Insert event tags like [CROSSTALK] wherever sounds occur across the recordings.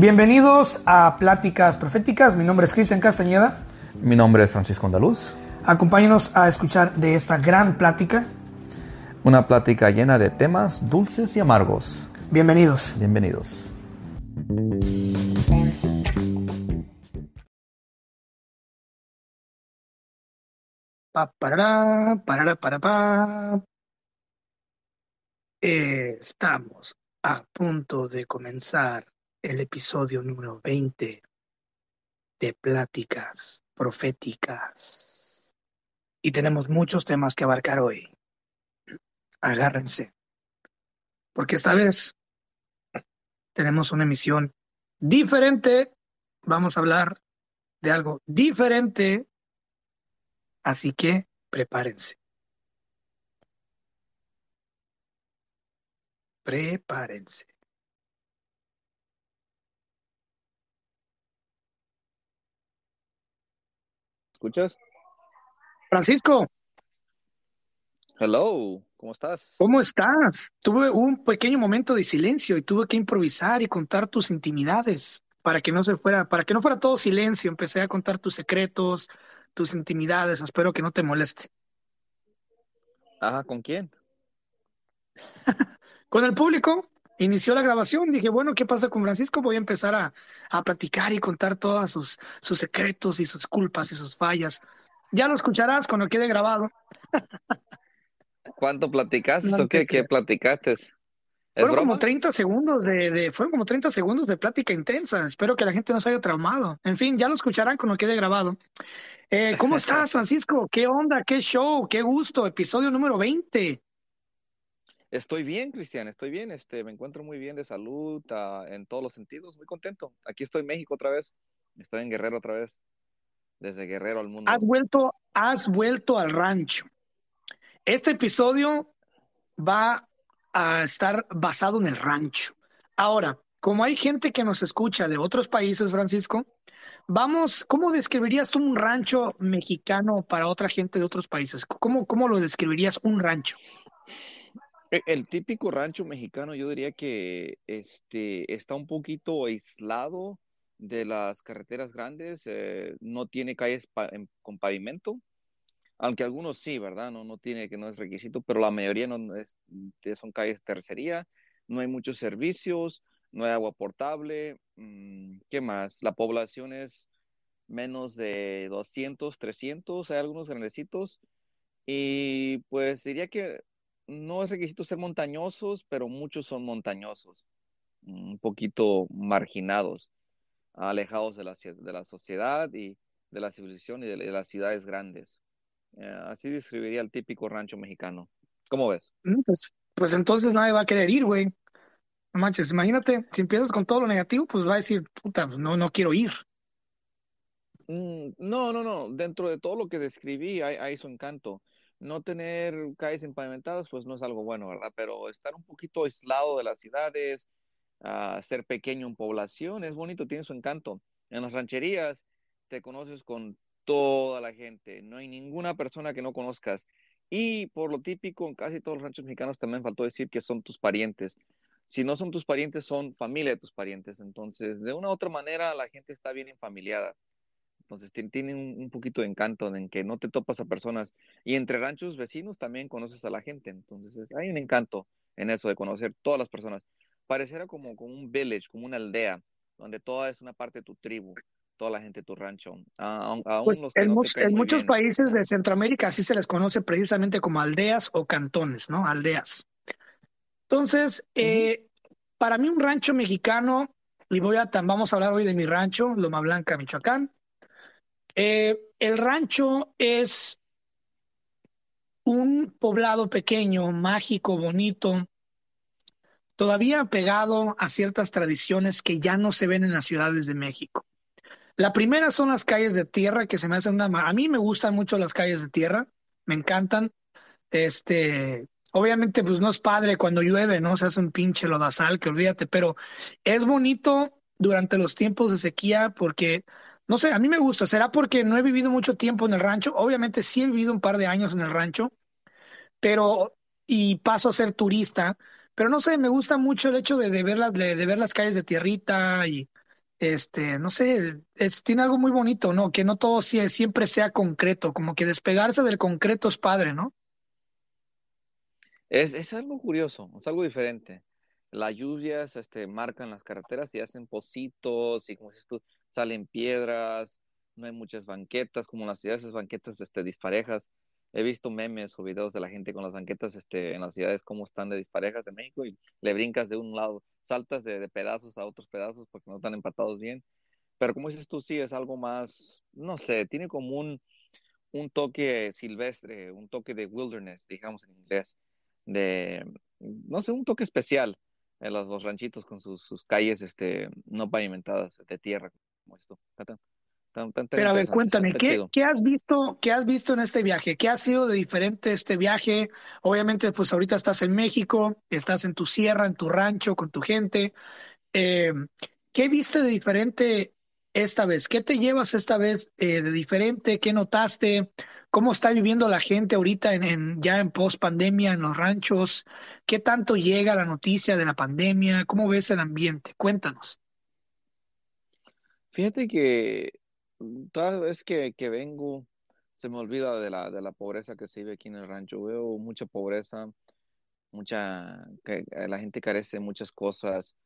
Bienvenidos a Pláticas Proféticas. Mi nombre es Cristian Castañeda. Mi nombre es Francisco Andaluz. Acompáñenos a escuchar de esta gran plática. Una plática llena de temas dulces y amargos. Bienvenidos. Bienvenidos. Pa, parará, parará, para, pa. Eh, estamos a punto de comenzar el episodio número 20 de Pláticas Proféticas. Y tenemos muchos temas que abarcar hoy. Agárrense. Porque esta vez tenemos una emisión diferente. Vamos a hablar de algo diferente. Así que prepárense. Prepárense. ¿Escuchas? Francisco, Hello, ¿cómo estás? ¿cómo estás? Tuve un pequeño momento de silencio y tuve que improvisar y contar tus intimidades para que no se fuera, para que no fuera todo silencio. Empecé a contar tus secretos, tus intimidades. Espero que no te moleste. Ajá, ¿con quién? [LAUGHS] Con el público inició la grabación. Dije, bueno, ¿qué pasa con Francisco? Voy a empezar a, a platicar y contar todos sus, sus secretos y sus culpas y sus fallas. Ya lo escucharás cuando quede grabado. ¿Cuánto platicaste No o qué? ¿Qué platicaste? ¿Es Fueron broma? como 30 segundos de, de- fueron como 30 segundos de plática intensa. Espero que la gente no se haya traumado. En fin, ya lo escucharán cuando quede grabado. Eh, ¿cómo [LAUGHS] estás, Francisco? ¿Qué onda? ¿Qué show? ¿Qué gusto? Episodio número 20. Estoy bien, Cristian, estoy bien. Este, me encuentro muy bien de salud, ah, en todos los sentidos, muy contento. Aquí estoy en México otra vez. Estoy en Guerrero otra vez. Desde Guerrero al mundo. Has vuelto, has vuelto al rancho. Este episodio va a estar basado en el rancho. Ahora, como hay gente que nos escucha de otros países, Francisco, vamos, ¿cómo describirías tú un rancho mexicano para otra gente de otros países? ¿Cómo, cómo lo describirías un rancho? E- El típico rancho mexicano, yo diría que este, está un poquito aislado de las carreteras grandes, eh, no tiene calles con pavimento, aunque algunos sí, ¿verdad? No, no tiene, que no es requisito, pero la mayoría no es, son calles de tercería, no hay muchos servicios, no hay agua potable, mm, ¿qué más? La población es menos de 200, 300, hay algunos grandecitos, y pues diría que no es requisito ser montañosos, pero muchos son montañosos, un poquito marginados, alejados de la, de la sociedad y de la civilización y de, de las ciudades grandes. Eh, así describiría el típico rancho mexicano. ¿Cómo ves? Mm, Pues, pues entonces nadie va a querer ir, güey. No manches, imagínate, si empiezas con todo lo negativo, pues va a decir, puta, pues no, no quiero ir. Mm, no, no, no. Dentro de todo lo que describí hay, hay su encanto. No tener calles empavimentadas, pues no es algo bueno, ¿verdad? Pero estar un poquito aislado de las ciudades, ah, ser pequeño en población, es bonito, tiene su encanto. En las rancherías te conoces con toda la gente, no hay ninguna persona que no conozcas. Y por lo típico, en casi todos los ranchos mexicanos también faltó decir que son tus parientes. Si no son tus parientes, son familia de tus parientes. Entonces, de una u otra manera, la gente está bien enfamiliada. Entonces tien- tiene un, poquito de encanto en que no te topas a personas y entre ranchos vecinos también conoces a la gente. Entonces es- hay un encanto en eso de conocer todas las personas. Pareciera como, como un village, como una aldea, donde toda es una parte de tu tribu, toda la gente de tu rancho. Aún Pues los en, no muchos bien. países de Centroamérica así se les conoce precisamente como aldeas o cantones, ¿no? Aldeas. Entonces, eh, para mí un rancho mexicano, y voy a, vamos a hablar hoy de mi rancho, Loma Blanca, Michoacán. Eh, el rancho es un poblado pequeño, mágico, bonito, todavía pegado a ciertas tradiciones que ya no se ven en las ciudades de México. La primera son las calles de tierra, que se me hacen una... A mí me gustan mucho las calles de tierra, me encantan. Este, obviamente, pues no es padre cuando llueve, ¿no? Se hace un pinche lodazal, que olvídate, pero es bonito durante los tiempos de sequía porque, no sé, a mí me gusta. ¿Será porque no he vivido mucho tiempo en el rancho? Obviamente sí he vivido un par de años en el rancho, pero, y paso a ser turista, pero no sé, me gusta mucho el hecho de, ver las, de, de ver las calles de tierrita y este, no sé, es, tiene algo muy bonito, ¿no? Que no todo siempre sea concreto, como que despegarse del concreto es padre, ¿no? Es, es algo curioso, es algo diferente. Las lluvias este, marcan las carreteras y hacen pocitos y como dices tú, salen piedras, no hay muchas banquetas, como en las ciudades, esas banquetas este, disparejas. He visto memes o videos de la gente con las banquetas este, en las ciudades, cómo están de disparejas en México y le brincas de un lado, saltas de, pedazos a otros pedazos porque no están empatados bien. Pero como dices tú, sí, es algo más, no sé, tiene como un, un toque silvestre, un toque de wilderness, digamos en inglés, de, no sé, un toque especial en los, los ranchitos con sus, sus, calles este, no pavimentadas de tierra, como esto. Pero a ver, cuéntame, ¿qué, ¿qué, has visto, ¿qué has visto en este viaje? ¿Qué ha sido de diferente este viaje? Obviamente, pues ahorita estás en México, estás en tu sierra, en tu rancho, con tu gente. Eh, ¿Qué viste de diferente esta vez? ¿Qué te llevas esta vez eh, de diferente? ¿Qué notaste? ¿Cómo está viviendo la gente ahorita en, en ya en post pandemia en los ranchos? ¿Qué tanto llega la noticia de la pandemia? ¿Cómo ves el ambiente? Cuéntanos. Fíjate que toda vez que, que vengo, se me olvida de la, de la pobreza que se vive aquí en el rancho. Veo mucha pobreza, mucha, eh, la gente carece de muchas cosas,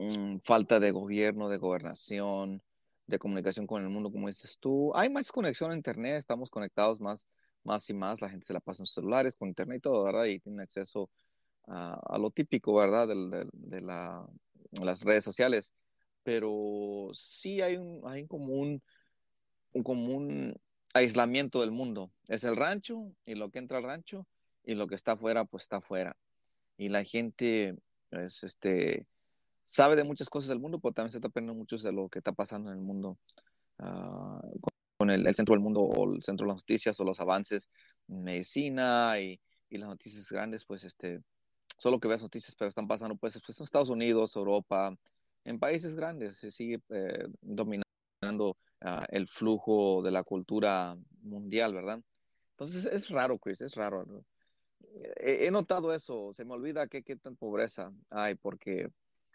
mm, falta de gobierno, de gobernación, de comunicación con el mundo, como dices tú. Hay más conexión a internet, estamos conectados más, más y más, la gente se la pasa en sus celulares, con internet y todo, ¿verdad? Y tiene acceso a, lo típico, ¿verdad? De, de, de la, las redes sociales pero sí hay un, hay como un, un aislamiento del mundo. Es el rancho y lo que entra al rancho y lo que está afuera, pues está afuera. Y la gente, pues, este, sabe de muchas cosas del mundo, pero también se está aprendiendo mucho de lo que está pasando en el mundo, uh, con el, centro del mundo o el centro de las noticias o los avances en medicina y, y las noticias grandes, pues, este, solo que ves noticias, pero están pasando, pues, pues en Estados Unidos, Europa, en países grandes se sigue eh, dominando uh, el flujo de la cultura mundial, ¿verdad? Entonces es raro, Chris, es raro. He, notado eso, se me olvida qué qué tan pobreza hay, porque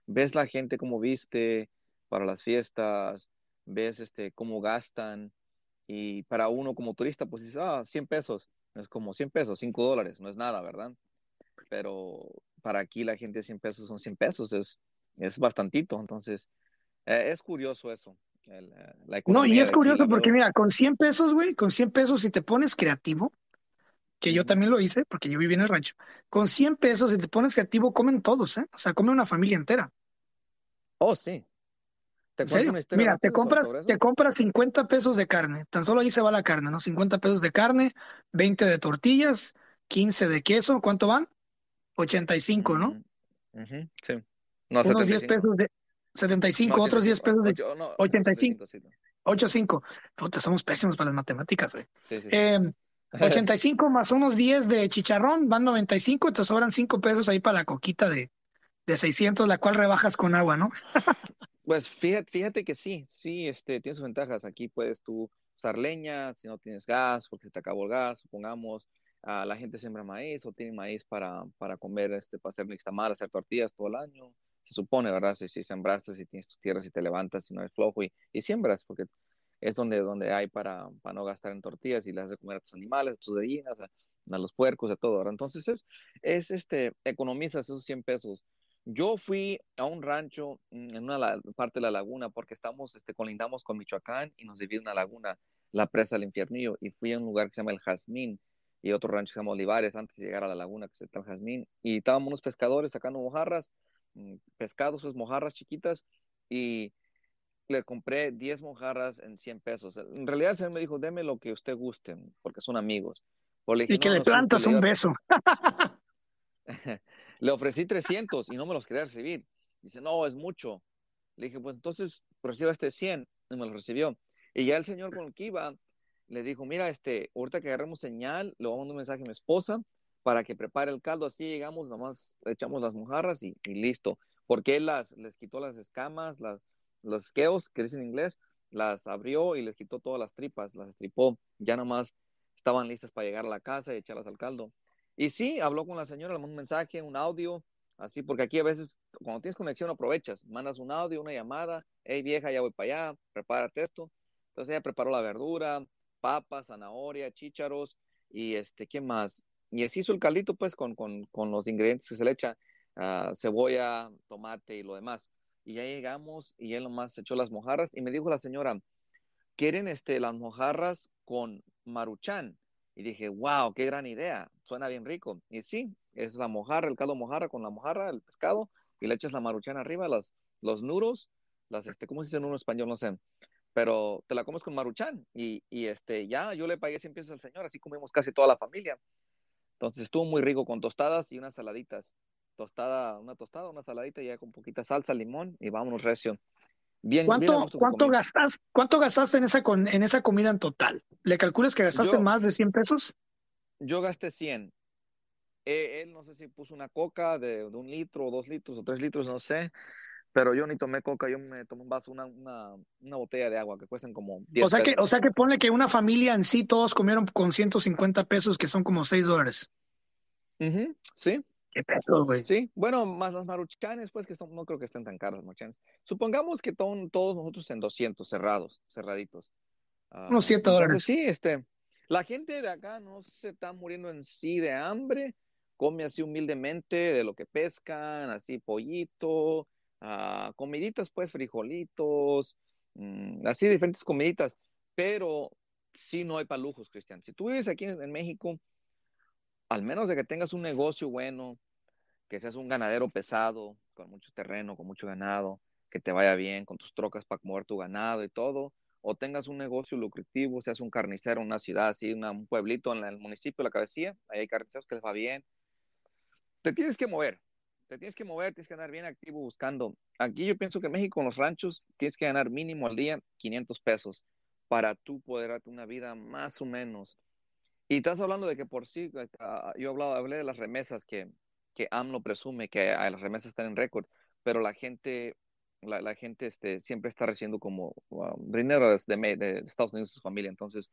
ves la gente como viste para las fiestas, ves este cómo gastan, y para uno como turista, pues dices, ah, 100 pesos, es como 100 pesos, 5 dólares, no es nada, ¿verdad? Pero para aquí la gente 100 pesos son 100 pesos, es es bastantito, entonces eh, es curioso eso. El, eh, la no, y es curioso porque mira, con 100 pesos, güey, con 100 pesos si te pones creativo, que yo también lo hice porque yo viví en el rancho, con 100 pesos si te pones creativo comen todos, ¿eh? O sea, come una familia entera. Oh, sí. ¿Te ¿En serio? Mira, te compras, te compras 50 pesos de carne, tan solo ahí se va la carne, ¿no? 50 pesos de carne, 20 de tortillas, 15 de queso, ¿cuánto van? 85, ¿no? Uh -huh. Sí. No, unos 10 pesos de 75, no, otros 10 pesos de 8, no, 85. 85. Puta, somos pésimos para las matemáticas, güey. Sí, sí, eh, [LAUGHS] 85 más unos 10 de chicharrón, van 95, te sobran 5 pesos ahí para la coquita de, de 600, la cual rebajas con agua, ¿no? [LAUGHS] pues fíjate, fíjate que sí, sí, este, tiene sus ventajas. Aquí puedes tú usar leña, si no tienes gas, porque te acabó el gas, supongamos. Uh, la gente siembra maíz o tiene maíz para, para comer, este, para hacer nixtamal, hacer tortillas todo el año se supone, ¿verdad? Si, si sembraste, si tienes tus tierras y te levantas, si no es flojo y, y siembras, porque es donde, donde hay para, para no gastar en tortillas y le has de comer a tus animales, a tus gallinas, a, los puercos, a todo, ¿verdad? Entonces es, es este, economizas esos 100 pesos. Yo fui a un rancho en una parte de la laguna porque estamos, este, colindamos con Michoacán y nos divide una laguna, la presa del infiernillo, y fui a un lugar que se llama El Jazmín y otro rancho que se llama Olivares antes de llegar a la laguna que se llama El Jazmín, y estábamos unos pescadores sacando mojarras Mm, pescados, sus mojarras chiquitas, y le compré 10 mojarras en 100 pesos. En realidad, el señor me dijo, deme lo que usted guste, porque son amigos. Le dije, y que no, le plantas un beso. [LAUGHS] le ofrecí 300 y no me los quería recibir. Dice, no, es mucho. Le dije, pues entonces reciba este 100 y me lo recibió. Y ya el señor con el que iba le dijo, mira, este, ahorita que agarremos señal, le voy a mandar un mensaje a mi esposa para que prepare el caldo. Así llegamos, nomás echamos las mojarras y, listo. Porque él las, les quitó las escamas, las, los esqueos, que dicen en inglés, las abrió y les quitó todas las tripas, las estripó. Ya nomás estaban listas para llegar a la casa y echarlas al caldo. Y sí, habló con la señora, le mandó un mensaje, un audio, Así, porque aquí a veces, cuando tienes conexión, aprovechas, mandas un audio, una llamada, hey vieja, ya voy para allá, prepárate esto. Entonces ella preparó la verdura, papas, zanahoria, chícharos y este, ¿qué más? Y así hizo el caldito, pues, con, con, con los ingredientes que se le echa, uh, cebolla, tomate y lo demás. Y ya llegamos y él nomás echó las mojarras y me dijo la señora, ¿quieren este, las mojarras con maruchan? Y dije, wow, qué gran idea, suena bien rico. Y sí, es la mojarra, el caldo mojarra con la mojarra, el pescado, y le echas la maruchan arriba, los, los nuros, las, este, ¿cómo se dice en un español? No sé, pero te la comes con maruchan. Y, y este, ya yo le pagué 100 pesos al señor, así comimos casi toda la familia. Entonces estuvo muy rico con tostadas y unas saladitas. Tostada, una tostada, una saladita ya con poquita salsa, limón y vámonos recio. Bien, ¿Cuánto, ¿cuánto gastas, cuánto gastaste en esa, con, en esa comida en total? ¿Le calculas que gastaste más de 100 pesos? Yo gasté 100. Eh, él no sé si puso una coca de, un litro o dos litros o tres litros, no sé. Pero yo ni tomé coca, yo me tomé un vaso, una, una, una botella de agua que cuestan como 10 o sea pesos. Que, o sea que pone que una familia en sí todos comieron con 150 pesos, que son como 6 dólares. sí. ¿Qué pesos, güey? Sí, bueno, más los maruchanes, pues que son, no creo que estén tan caros los maruchanes. Supongamos que ton, todos nosotros en 200, cerrados, cerraditos. Uh, Unos 7 dólares. Sí, este, la gente de acá no se está muriendo en sí de hambre, come así humildemente de lo que pescan, así pollito, uh, comiditas pues, frijolitos, mmm, así diferentes comiditas, pero sí no hay para lujos, Cristian. Si tú vives aquí en, en México, al menos de que tengas un negocio bueno, que seas un ganadero pesado, con mucho terreno, con mucho ganado, que te vaya bien con tus trocas para mover tu ganado y todo, o tengas un negocio lucrativo, seas un carnicero en una ciudad así, una, un pueblito en el municipio, la cabecilla, ahí hay carniceros que les va bien. Te tienes que mover, te tienes que mover, tienes que andar bien activo buscando. Aquí yo pienso que en México, en los ranchos, tienes que ganar mínimo al día 500 pesos para tú poder darte una vida más o menos y estás hablando de que por sí, uh, yo hablaba, hablé de las remesas que, que AMLO presume que uh, las remesas están en récord, pero la gente, la, gente este, siempre está recibiendo como uh, dinero de, Estados Unidos, su familia. Entonces,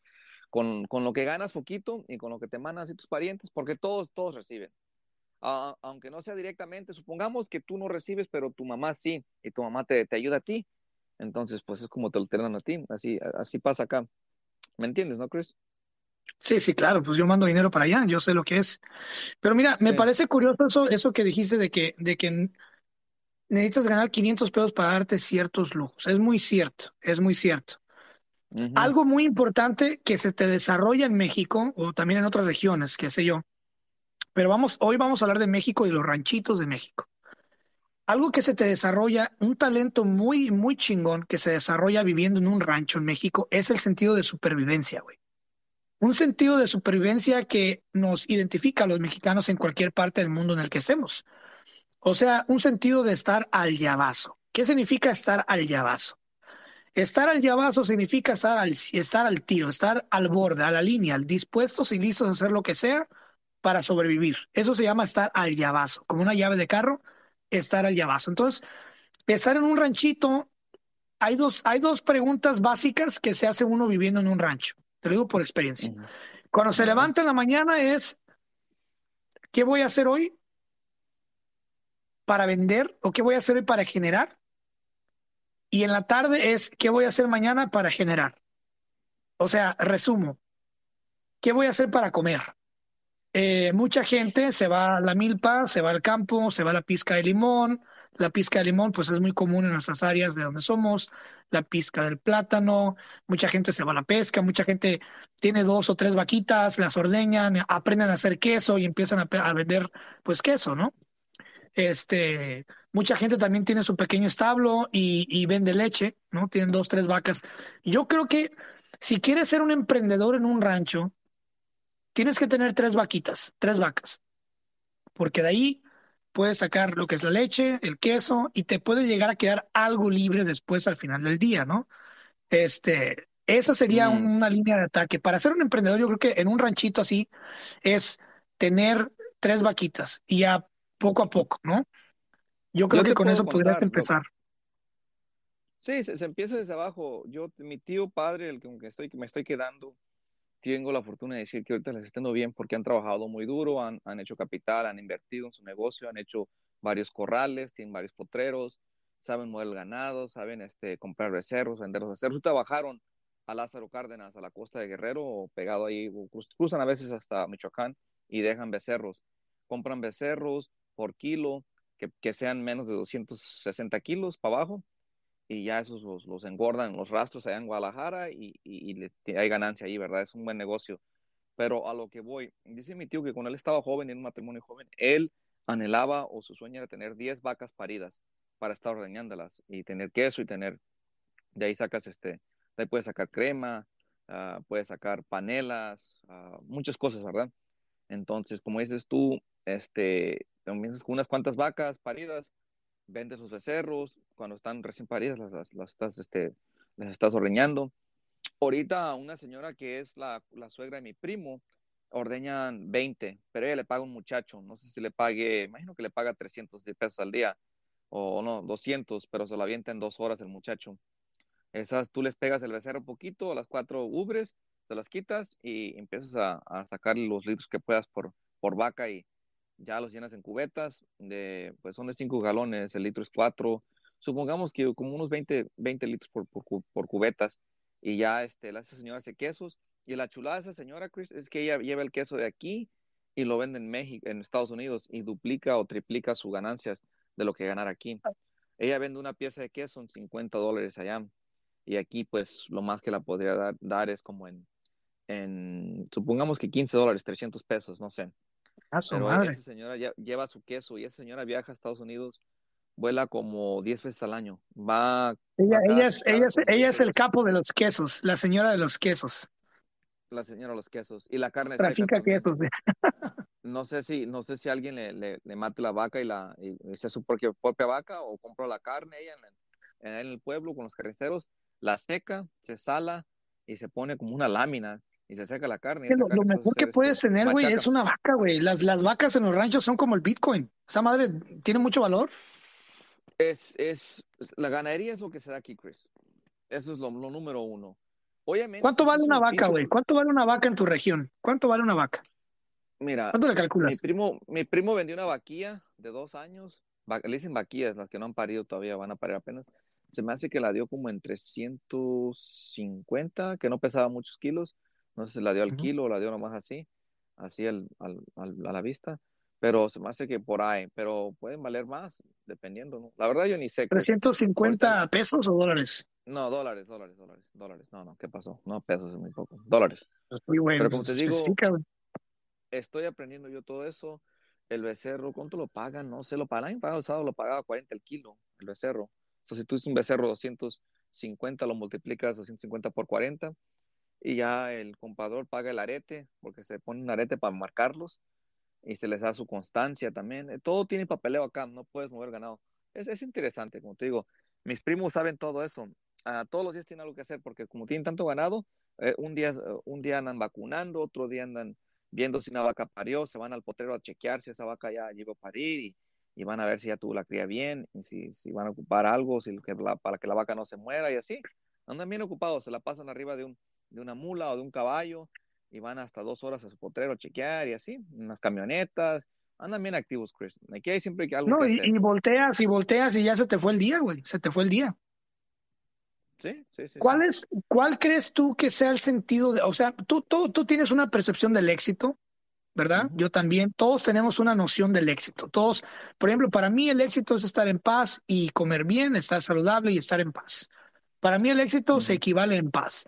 con, con, lo que ganas poquito y con lo que te mandan tus parientes, porque todos, todos reciben. Aunque no sea directamente, supongamos que tú no recibes, pero tu mamá sí, y tu mamá te, te ayuda a ti. Entonces, pues es como te alternan a ti. Así, así pasa acá. ¿Me entiendes, no, Chris? Sí, sí, claro, pues yo mando dinero para allá, yo sé lo que es. Pero mira, sí. me parece curioso eso, eso que dijiste de que, de que necesitas ganar 500 pesos para darte ciertos lujos. Es muy cierto, es muy cierto. Uh -huh. Algo muy importante que se te desarrolla en México o también en otras regiones, qué sé yo. Pero vamos, hoy vamos a hablar de México y los ranchitos de México. Algo que se te desarrolla, un talento muy, muy chingón que se desarrolla viviendo en un rancho en México es el sentido de supervivencia, güey un sentido de supervivencia que nos identifica a los mexicanos en cualquier parte del mundo en el que estemos. O sea, un sentido de estar al llavazo. ¿Qué significa estar al llavazo? Estar al llavazo significa estar al, estar al tiro, estar al borde, a la línea, dispuestos y listos a hacer lo que sea para sobrevivir. Eso se llama estar al llavazo, como una llave de carro, estar al llavazo. Entonces, estar en un ranchito, hay dos, hay dos preguntas básicas que se hace uno viviendo en un rancho. Te lo digo por experiencia. Cuando se levanta en la mañana es, ¿qué voy a hacer hoy para vender o qué voy a hacer hoy para generar? Y en la tarde es, ¿qué voy a hacer mañana para generar? O sea, resumo, ¿qué voy a hacer para comer? Eh, mucha gente se va a la milpa, se va al campo, se va a la pizca de limón. La pizca de limón, pues es muy común en nuestras áreas de donde somos. La pizca del plátano. Mucha gente se va a la pesca. Mucha gente tiene dos o tres vaquitas, las ordeñan, aprenden a hacer queso y empiezan a, vender, pues, queso, ¿no? Este, mucha gente también tiene su pequeño establo y, y vende leche, ¿no? Tienen dos, tres vacas. Yo creo que si quieres ser un emprendedor en un rancho, tienes que tener tres vaquitas, tres vacas, porque de ahí puedes sacar lo que es la leche, el queso y te puede llegar a quedar algo libre después al final del día, ¿no? Este, esa sería mm. una línea de ataque. Para ser un emprendedor, yo creo que en un ranchito así es tener tres vaquitas y ya poco a poco, ¿no? Yo creo yo que con eso contar, podrías empezar. Sí, se, se, empieza desde abajo. Yo, mi tío padre, el que, estoy, que me estoy quedando, tengo la fortuna de decir que ahorita les está yendo bien porque han trabajado muy duro, han, han, hecho capital, han invertido en su negocio, han hecho varios corrales, tienen varios potreros, saben mover el ganado, saben este, comprar becerros, vender los becerros. Trabajaron a Lázaro Cárdenas, a la costa de Guerrero, pegado ahí, cruzan a veces hasta Michoacán y dejan becerros. Compran becerros por kilo, que, que sean menos de 260 kilos para abajo, y ya esos los, engordan los rastros allá en Guadalajara y, y, hay ganancia ahí, ¿verdad? Es un buen negocio. Pero a lo que voy, dice mi tío que cuando él estaba joven, en un matrimonio joven, él anhelaba o su sueño era tener 10 vacas paridas para estar ordeñándolas y tener queso y tener, de ahí sacas este, de ahí puedes sacar crema, uh, puedes sacar panelas, uh, muchas cosas, ¿verdad? Entonces, como dices tú, este, comienzas con unas cuantas vacas paridas, vendes los becerros, cuando están recién paridas las, las, estás, este, las estás ordeñando. Ahorita una señora que es la, la, suegra de mi primo, ordeñan 20, pero ella le paga un muchacho, no sé si le pague, imagino que le paga 300 pesos al día, o no, 200, pero se la avienta en dos horas el muchacho. Esas tú les pegas el becerro poquito, las cuatro ubres, se las quitas y empiezas a, a sacar los litros que puedas por, por vaca y ya los llenas en cubetas, de, pues son de 5 galones, el litro es 4, supongamos que como unos 20, 20 litros por, por, por, cubetas, y ya este, la señora hace quesos, y la chulada de esa señora, Chris, es que ella lleva el queso de aquí y lo vende en México, en Estados Unidos, y duplica o triplica sus ganancias de lo que ganar aquí. Ella vende una pieza de queso en 50 dólares allá, y aquí pues lo más que la podría dar, dar es como en, en, supongamos que 15 dólares, 300 pesos, no sé. A su Pero madre. esa señora ya, lleva su queso y esa señora viaja a Estados Unidos, vuela como 10 veces al año. Va. Ella, va ella, es, ella, es, ella es el capo de los quesos, la señora de los quesos. La señora de los quesos. Y la carne Trafica quesos. [LAUGHS] No sé si, no sé si alguien le, le, le mate la vaca y la y, y sea su propia, propia vaca o compró la carne ella en en el pueblo con los carniceros, la seca, se sala y se pone como una lámina y se seca la carne. Lo, lo carne mejor que ser, puedes este, tener, güey, es una vaca, güey. Las, las vacas en los ranchos son como el Bitcoin. Esa madre tiene mucho valor. Es, es, la ganadería es lo que se da aquí, Chris. Eso es lo, lo número uno. Obviamente. ¿Cuánto vale una un vaca, güey? ¿Cuánto vale una vaca en tu región? ¿Cuánto vale una vaca? Mira, ¿Cuánto le mi calculas? primo, mi primo vendió una vaquilla de dos años. Va- le dicen vaquillas, las que no han parido todavía, van a parir apenas. Se me hace que la dio como en 350, que no pesaba muchos kilos. No sé si la dio al Ujú. kilo o la dio nomás así, así al, al- al- a la vista. Pero se me hace que por ahí, pero pueden valer más, dependiendo, ¿no? La verdad yo ni sé. Chris. 350 pesos o dólares. No, dólares, dólares, dólares, dólares. No, no, ¿qué pasó? No, pesos es muy poco. Dólares. Pues, muy bueno. Pero como te pues, digo, estoy aprendiendo yo todo eso. El becerro, ¿cuánto lo pagan? No sé, lo pagan. El año pasado lo pagaba 40 el kilo, el becerro. O sea, si tú es un becerro 250, lo multiplicas 250 por 40 y ya el comprador paga el arete, porque se pone un arete para marcarlos y se les da su constancia también. Eh, Todo tiene papeleo acá, no puedes mover ganado. Es, es interesante, como te digo. Mis primos saben todo eso. Ah, todos los días tienen algo que hacer porque como tienen tanto ganado, eh, un, día, eh, un día andan vacunando, otro día andan viendo si una vaca parió, se van al potrero a chequear si esa vaca ya llegó a parir y, y van a ver si ya tuvo la cría bien, y si, si van a ocupar algo, si que la- para que la vaca no se muera y así. Andan bien ocupados, se la pasan arriba de, un, de una mula o de un caballo y van hasta dos horas a su potrero a chequear y así, unas camionetas. Andan bien activos, Chris. Aquí hay siempre algo No, que y, hacer. y volteas y volteas y ya se te fue el día, güey. Se te fue el día. Sí, sí, sí. ¿Cuál es, cuál crees tú que sea el sentido de, o sea, tú, tú, tú tienes una percepción del éxito, ¿verdad? Yo también, todos tenemos una noción del éxito. Todos, por ejemplo, para mí el éxito es estar en paz y comer bien, estar saludable y estar en paz. Para mí el éxito se equivale en paz.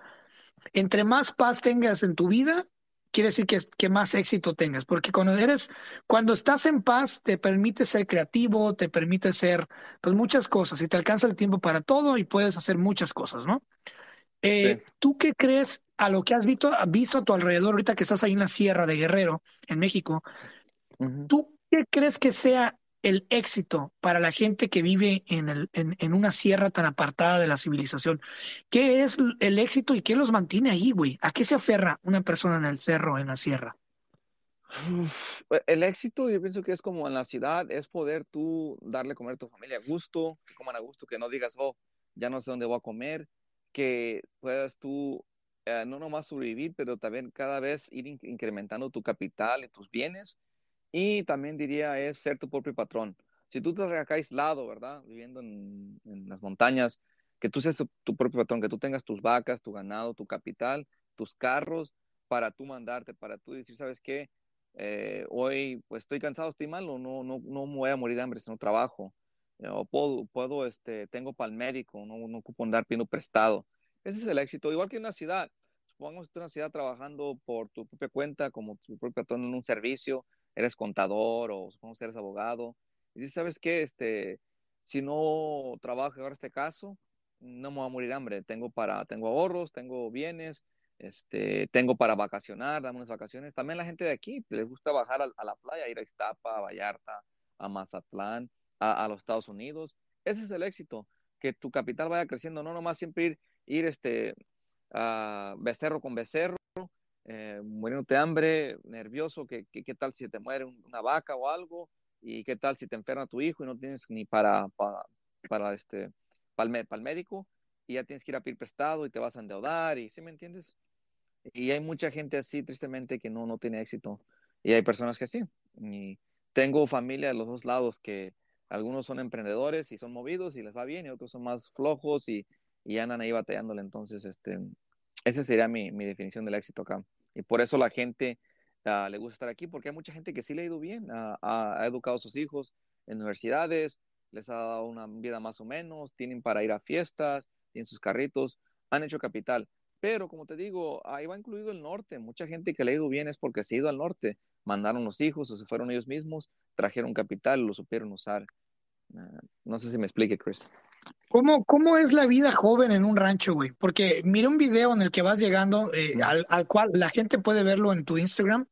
Entre más paz tengas en tu vida, quiere decir que, que más éxito tengas, porque cuando eres, cuando estás en paz, te permite ser creativo, te permite ser, pues muchas cosas, y te alcanza el tiempo para todo y puedes hacer muchas cosas, ¿no? Eh, Sí. ¿Tú qué crees a lo que has visto, visto a tu alrededor ahorita que estás ahí en la Sierra de Guerrero, en México? ¿Tú qué crees que sea el éxito para la gente que vive en, el, en, una sierra tan apartada de la civilización? ¿Qué es el éxito y qué los mantiene ahí, güey? ¿A qué se aferra una persona en el cerro, en la sierra? Uf, El éxito, yo pienso que es como en la ciudad, es poder tú darle comer a tu familia a gusto, que coman a gusto, que no digas, oh, ya no sé dónde voy a comer, que puedas tú eh, no nomás sobrevivir, pero también cada vez ir in- incrementando tu capital y tus bienes. Y también diría es ser tu propio patrón. si tú estás acá aislado, ¿verdad? Viviendo en, las montañas, que tú seas tu, propio patrón, que tú tengas tus vacas, tu ganado, tu capital, tus carros, para tú mandarte, para tú decir, ¿sabes qué? Eh, hoy pues estoy cansado, estoy malo, no, no, no me voy a morir de hambre si no trabajo. Eh, o puedo, puedo, este, tengo para el médico, no, no ocupo andar pidiendo prestado. Ese es el éxito, igual que en una ciudad. Supongamos que en una ciudad trabajando por tu propia cuenta, como tu propio patrón en un servicio, eres contador o supongamos que eres abogado, y dices, ¿sabes qué? Este, si no trabajo ahora este caso, no me voy a morir de hambre. Tengo para, tengo ahorros, tengo bienes, este, tengo para vacacionar, dame unas vacaciones. También la gente de aquí les gusta bajar a, la playa, ir a Iztapa, a Vallarta, a Mazatlán, a, los Estados Unidos. Ese es el éxito, que tu capital vaya creciendo, no nomás siempre ir, ir este, becerro con becerro, eh, muriéndote de hambre, nervioso, que, qué tal si te muere una vaca o algo, y qué tal si te enferma tu hijo y no tienes ni para, para, para este, para el, médico, y ya tienes que ir a pedir prestado y te vas a endeudar, y ¿sí me entiendes? Y hay mucha gente así, tristemente, que no, no tiene éxito, y hay personas que sí. Y tengo familia de los dos lados que algunos son emprendedores y son movidos y les va bien, y otros son más flojos y, y andan ahí batallándole. Entonces, este, esa sería mi, mi definición del éxito acá. Y por eso la gente uh, le gusta estar aquí, porque hay mucha gente que sí le ha ido bien, ha educado a sus hijos en universidades, les ha dado una vida más o menos, tienen para ir a fiestas, tienen sus carritos, han hecho capital. Pero como te digo, ahí va incluido el norte. Mucha gente que le ha ido bien es porque se ha ido al norte, mandaron los hijos o se fueron ellos mismos, trajeron capital, lo supieron usar. No sé si me explique, Chris. ¿Cómo, ¿Cómo es la vida joven en un rancho, güey? Porque mira un video en el que vas llegando, eh, al, al, cual la gente puede verlo en tu Instagram.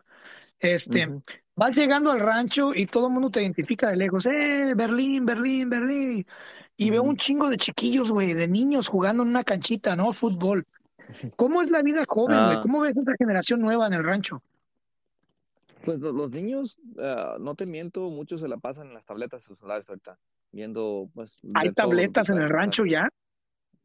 Este, vas llegando al rancho y todo el mundo te identifica de lejos, ¡eh, Berlín, Berlín, Berlín! Y veo un chingo de chiquillos, güey, de niños jugando en una canchita, ¿no? Fútbol. [LAUGHS] ¿Cómo es la vida joven, güey? Ah. ¿Cómo ves esa generación nueva en el rancho? Pues los, niños, ah, no te miento, muchos se la pasan en las tabletas celulares ahorita viendo, pues. ¿Hay tabletas en el rancho ya?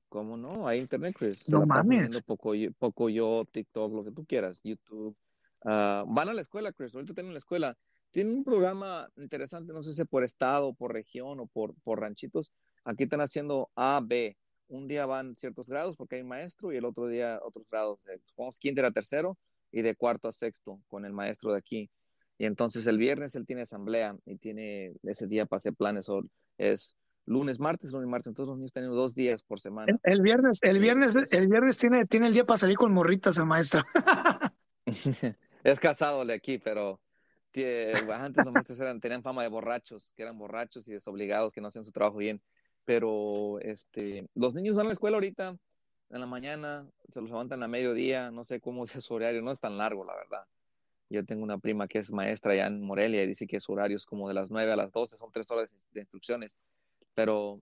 ¿Cómo no? Hay internet, Chris. No mames. Viendo poco, poco yo, TikTok, lo que tú quieras, YouTube. Uh, van a la escuela, Chris. Ahorita tienen la escuela. Tienen un programa interesante, no sé si por estado, por región o por, por ranchitos. Aquí están haciendo A, B. Un día van ciertos grados porque hay maestro y el otro día otros grados. Supongamos kinder a tercero y de cuarto a sexto con el maestro de aquí. Y entonces el viernes él tiene asamblea y tiene ese día para hacer planes. O es lunes, martes, lunes, martes. Entonces los niños tienen dos días por semana. El, viernes, el viernes, el viernes tiene, tiene el día para salir con morritas el maestro. [LAUGHS] [LAUGHS] es casado de aquí, pero antes los maestros eran, tenían fama de borrachos, que eran borrachos y desobligados, que no hacían su trabajo bien. Pero este, los niños van a la escuela ahorita, en la mañana, se los levantan a mediodía, no sé cómo es su horario, no es tan largo, la verdad. Yo tengo una prima que es maestra allá en Morelia y dice que su horario es como de las 9 a las 12, son tres horas de instrucciones. Pero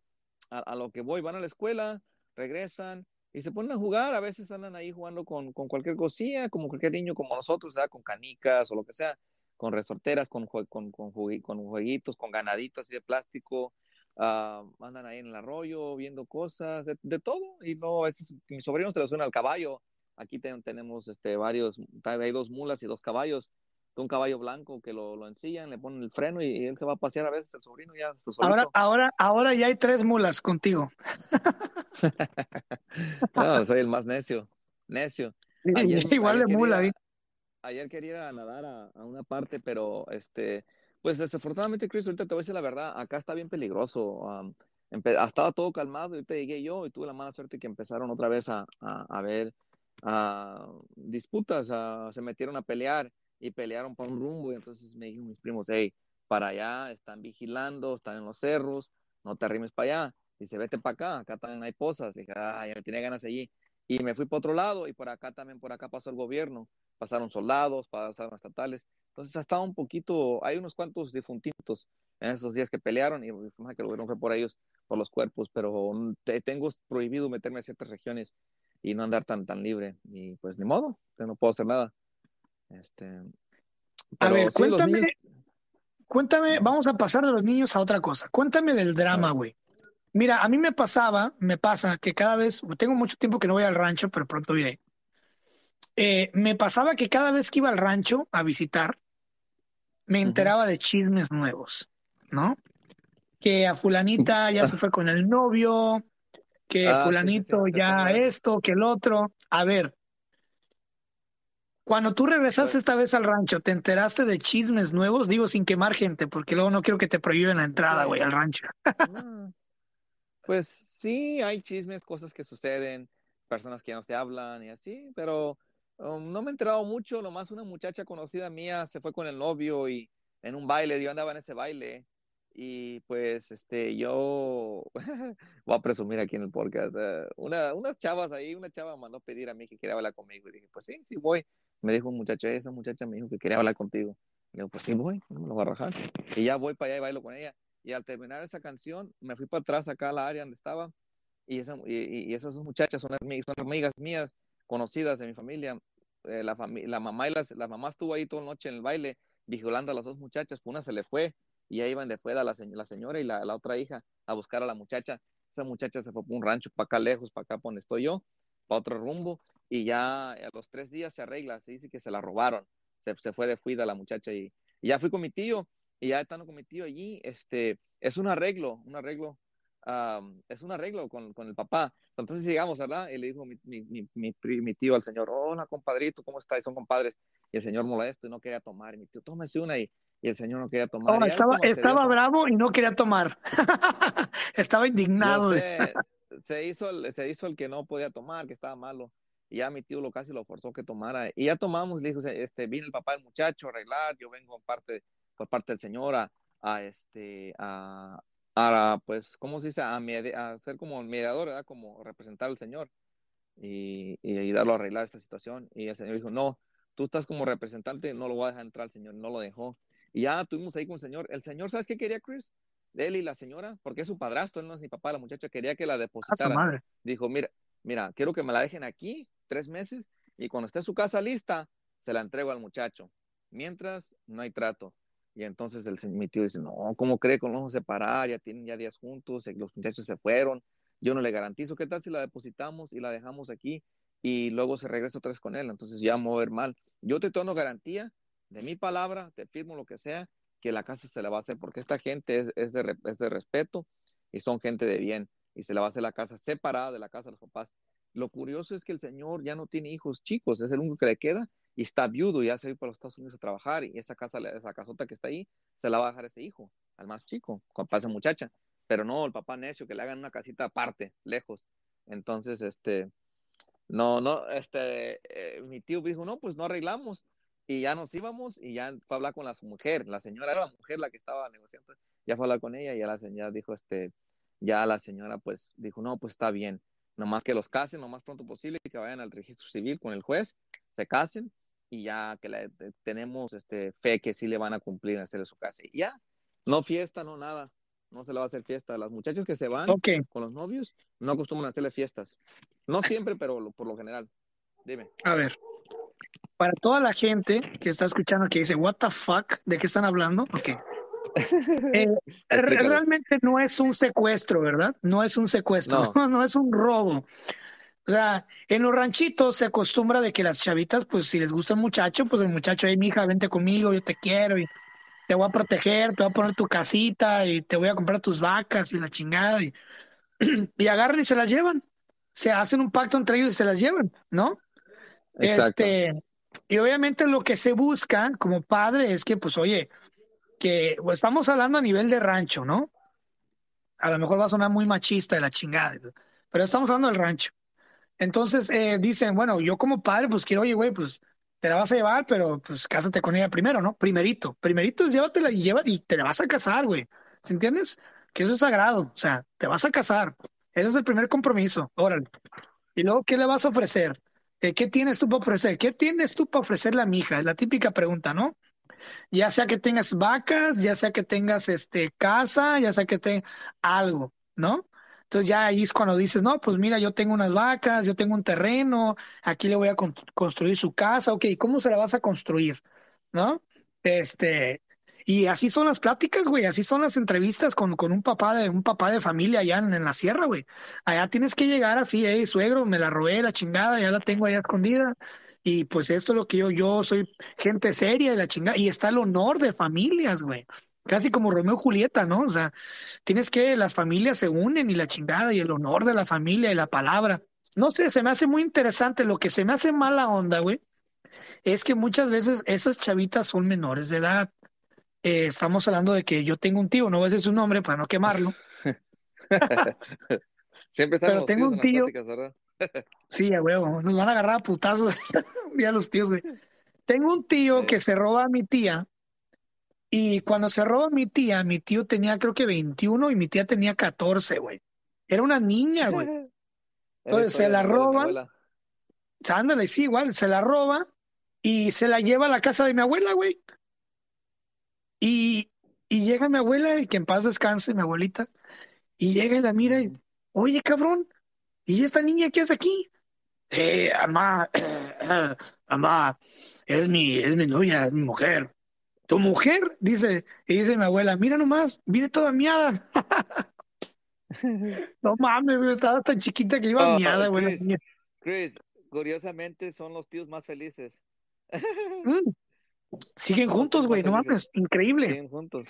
a, lo que voy, van a la escuela, regresan y se ponen a jugar. A veces andan ahí jugando con, con cualquier cosilla, como cualquier niño como nosotros, sea con canicas o lo que sea, con resorteras, con, con, con, con jueguitos, con ganaditos así de plástico. Uh, andan ahí en el arroyo viendo cosas, de, todo. Y no, es, mis sobrinos se los suena al caballo Aquí tenemos este, varios, hay dos mulas y dos caballos. Un caballo blanco que lo, lo ensillan, le ponen el freno y, él se va a pasear a veces el sobrino ya Ahora, ahora, ahora ya hay tres mulas contigo. [LAUGHS] no, soy el más necio, necio. [LAUGHS] Igual de mula. ¿eh? Ayer quería nadar a, una parte, pero este, pues desafortunadamente, Chris, ahorita te voy a decir la verdad, acá está bien peligroso. estaba todo calmado, y ahorita llegué yo y tuve la mala suerte que empezaron otra vez a, a, a ver a disputas, se metieron a pelear y pelearon por un rumbo y entonces me dijeron mis primos, hey, para allá están vigilando, están en los cerros, no te arrimes para allá. Dice, vete para acá, acá también hay pozas. dije, ah, ya me tiene ganas allí. Y me fui para otro lado y por acá también, por acá pasó el gobierno. Pasaron soldados, pasaron estatales. Entonces estado un poquito, hay unos cuantos difuntitos en esos días que pelearon y que el gobierno fue por ellos, por los cuerpos, pero tengo prohibido meterme a ciertas regiones y no andar tan tan libre. Y pues ni modo no puedo hacer nada. Este a ver cuéntame cuéntame vamos a pasar de los niños a otra cosa. Cuéntame del drama güey. Mira a mí me pasaba me pasa que cada vez tengo mucho tiempo que no voy al rancho pero pronto iré. Eh, me pasaba que cada vez que iba al rancho a visitar me enteraba de chismes nuevos no que a fulanita [LAUGHS] ya se fue con el novio, que Ah, sí, sí, sí, fulanito ya esto, que el otro. A ver, cuando tú regresaste esta vez al rancho, ¿te enteraste de chismes nuevos? Digo, sin quemar gente, porque luego no quiero que te prohíben la entrada, güey, al rancho. No. Pues sí, hay chismes, cosas que suceden, personas que ya no se hablan y así, pero um, no me he enterado mucho, nomás una muchacha conocida mía se fue con el novio y en un baile, yo andaba en ese baile y pues este yo [LAUGHS] voy a presumir aquí en el podcast, eh, una, unas chavas ahí, una chava mandó pedir a mí que quería hablar conmigo y dije, pues sí, sí voy. Me dijo un muchacho, esa muchacha me dijo que quería hablar contigo. Le digo, pues sí voy, no me lo voy a rajar. Y ya voy para allá y bailo con ella. Y al terminar esa canción, me fui para atrás acá a la área donde estaba. Y, esa, y, y esas muchachas son, son amigas mías, conocidas de mi familia. Eh, la, fami la mamá y las, la mamá estuvo ahí toda la noche en el baile, vigilando a las dos muchachas. Una se le fue y ahí iban de fuera la, la señora y la, la, otra hija a buscar a la muchacha. Esa muchacha se fue por un rancho para acá lejos, para acá por donde estoy yo, para otro rumbo. Y ya a los tres días se arregla, se dice que se la robaron. Se, se fue de fuida la muchacha y, y ya fui con mi tío y ya estando con mi tío allí, este, es un arreglo, un arreglo, um, es un arreglo con, con, el papá. Entonces llegamos, ¿verdad? Y le dijo mi, mi, mi, mi, tío al señor, hola compadrito, ¿cómo está? Y son compadres. Y el señor molesto y no quería tomar. Y mi tío, tómese una. Y, y el señor no quería tomar. Estaba estaba bravo y no quería tomar. [LAUGHS] estaba indignado. Sé, se, hizo el, se hizo el que no podía tomar, que estaba malo. Y ya mi tío lo casi lo forzó que tomara. Y ya tomamos, le dijo, este, vino el papá del muchacho a arreglar, yo vengo en parte, por parte del señor a, a este, a, a, pues, ¿cómo se dice? A, a ser como mediador, ¿verdad? Como representar al señor y, y ayudarlo a arreglar esta situación. Y el señor dijo, no, tú estás como representante, no lo voy a dejar entrar al señor, no lo dejó. Y ya estuvimos ahí con el señor. El señor, ¿sabes qué quería, Chris? Él y la señora, porque es su padrastro, él no es mi papá, la muchacha quería que la depositara. madre. Dijo, mira, mira, quiero que me la dejen aquí tres meses y cuando esté su casa lista, se la entrego al muchacho. Mientras, no hay trato. Y entonces el, mi tío dice, no, ¿cómo cree nos vamos a separar? Ya tienen ya días juntos, los muchachos se fueron, yo no le garantizo, ¿qué tal si la depositamos y la dejamos aquí y luego se regresa otra vez con él? Entonces ya me voy a ver mal. Yo te dando garantía de mi palabra, te firmo lo que sea, que la casa se la va a hacer, porque esta gente es, de, es de respeto y son gente de bien, y se la va a hacer la casa separada de la casa de los papás. Lo curioso es que el señor ya no tiene hijos chicos, es el único que le queda y está viudo, ya se va para los Estados Unidos a trabajar y esa casa, esa casota que está ahí, se la va a dejar ese hijo, al más chico, para esa muchacha. Pero no, el papá necio, que le hagan una casita aparte, lejos. Entonces, este, no, no, este, eh, mi tío dijo, no, pues no arreglamos. Y ya nos íbamos y ya fue a hablar con la mujer, la señora era la mujer la que estaba negociando, ya fue a hablar con ella y ya la señora dijo, este, ya la señora pues dijo, no, pues está bien, nomás que los casen lo más pronto posible, que vayan al registro civil con el juez, se casen y ya que le, tenemos este, fe que sí le van a cumplir hacerle su casa. Y ya, no fiesta, no nada, no se le va a hacer fiesta. Las muchachas que se van okay. con los novios no acostumbran a hacerle fiestas. No siempre, pero lo, por lo general. Dime. A ver, para toda la gente que está escuchando que dice, what the fuck, ¿de qué están hablando? Ok. [LAUGHS] Eh, realmente no es un secuestro, ¿verdad? No es un secuestro, no. [LAUGHS] no es un robo. O sea, en los ranchitos se acostumbra de que las chavitas, pues si les gusta el muchacho, pues el muchacho, hey, mija, vente conmigo, yo te quiero y te voy a proteger, te voy a poner tu casita y te voy a comprar tus vacas y la chingada. Y, [CLEARS THROAT] y agarran y se las llevan. Se hacen un pacto entre ellos y se las llevan, ¿no? Exacto. Este, y obviamente lo que se busca como padre es que, pues, oye, que pues, estamos hablando a nivel de rancho, ¿no? A lo mejor va a sonar muy machista de la chingada, pero estamos hablando del rancho. Entonces eh, dicen, bueno, yo como padre, pues quiero, oye, güey, pues te la vas a llevar, pero pues cásate con ella primero, ¿no? Primerito. Primerito es llévatela y lleva y te la vas a casar, güey. ¿Se entiendes? Que eso es sagrado. O sea, te vas a casar. Ese es el primer compromiso. Órale. Y luego, ¿qué le vas a ofrecer? ¿Qué tienes tú para ofrecer? ¿Qué tienes tú para ofrecerle a mi hija? Es la típica pregunta, ¿no? Ya sea que tengas vacas, ya sea que tengas este casa, ya sea que tengas algo, ¿no? Entonces ya ahí es cuando dices, no, pues mira, yo tengo unas vacas, yo tengo un terreno, aquí le voy a con construir su casa, ok, ¿cómo se la vas a construir? ¿No? Este, y así son las pláticas, güey, así son las entrevistas con, con un papá de un papá de familia allá en, la sierra, güey. Allá tienes que llegar así, hey, suegro, me la robé la chingada, ya la tengo allá escondida. Y pues esto es lo que yo, yo soy gente seria de la chingada. Y está el honor de familias, güey. casi como Romeo y Julieta, ¿no? O sea, tienes que, las familias se unen y la chingada y el honor de la familia y la palabra. No sé, se me hace muy interesante. Lo que se me hace mala onda, güey, es que muchas veces esas chavitas son menores de edad. Eh, estamos hablando de que yo tengo un tío, no voy a decir su nombre para no quemarlo. [LAUGHS] Siempre están Pero los tengo un tío-. [LAUGHS] Sí, a huevo, nos van a agarrar a putazos [LAUGHS] un día los tíos, güey. Tengo un tío Sí. que se roba a mi tía y cuando se roba a mi tía, mi tío tenía creo que 21 y mi tía tenía 14, güey. Era una niña, güey. Es Entonces, se la abuela. Ándale, sí, igual, se la roba y se la lleva a la casa de mi abuela, güey. Y, y llega mi abuela, y que en paz descanse, mi abuelita, y llega y la mira y, oye, cabrón, ¿y esta niña qué hace aquí? Eh, mamá, mamá, [CLEARS THROAT] es mi, es mi novia, es mi mujer. ¿Tu mujer? Dice, y dice mi abuela, mira nomás, viene toda miada. [LAUGHS] [LAUGHS] No mames, estaba tan chiquita que iba Oh, miada, güey. Chris, curiosamente son los tíos más felices. Mm. Siguen juntos, güey, no mames, increíble. Siguen juntos.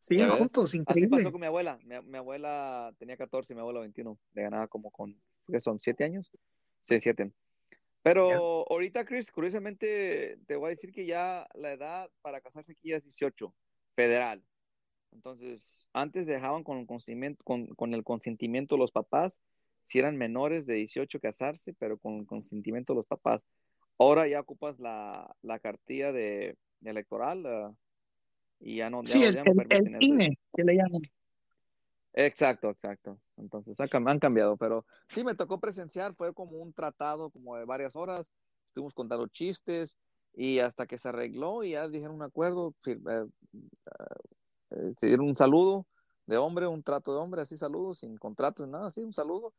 Siguen juntos, Así increíble. pasó con mi abuela. Mi, mi abuela tenía 14 y mi abuela 21. Le ganaba como con, ¿qué son? ¿Siete años? Sí, siete. Pero ahorita, Chris, curiosamente te voy a decir que ya la edad para casarse aquí es 18, federal. Entonces, antes dejaban con el consentimiento, con, con el consentimiento de los papás, si eran menores de 18 casarse, pero con el consentimiento de los papás. Ahora ya ocupas la, la cartilla de, de electoral ah, y ya no, ya Sí, el, ya no el, el. INE, que le llaman. Exacto, exacto. Entonces han, cam- han cambiado, pero sí me tocó presenciar, fue como un tratado como de varias horas, estuvimos contando chistes y hasta que se arregló y ya dijeron un acuerdo, eh, eh, se dieron un saludo de hombre, un trato de hombre, así saludo, sin contrato, ni nada, así un saludo.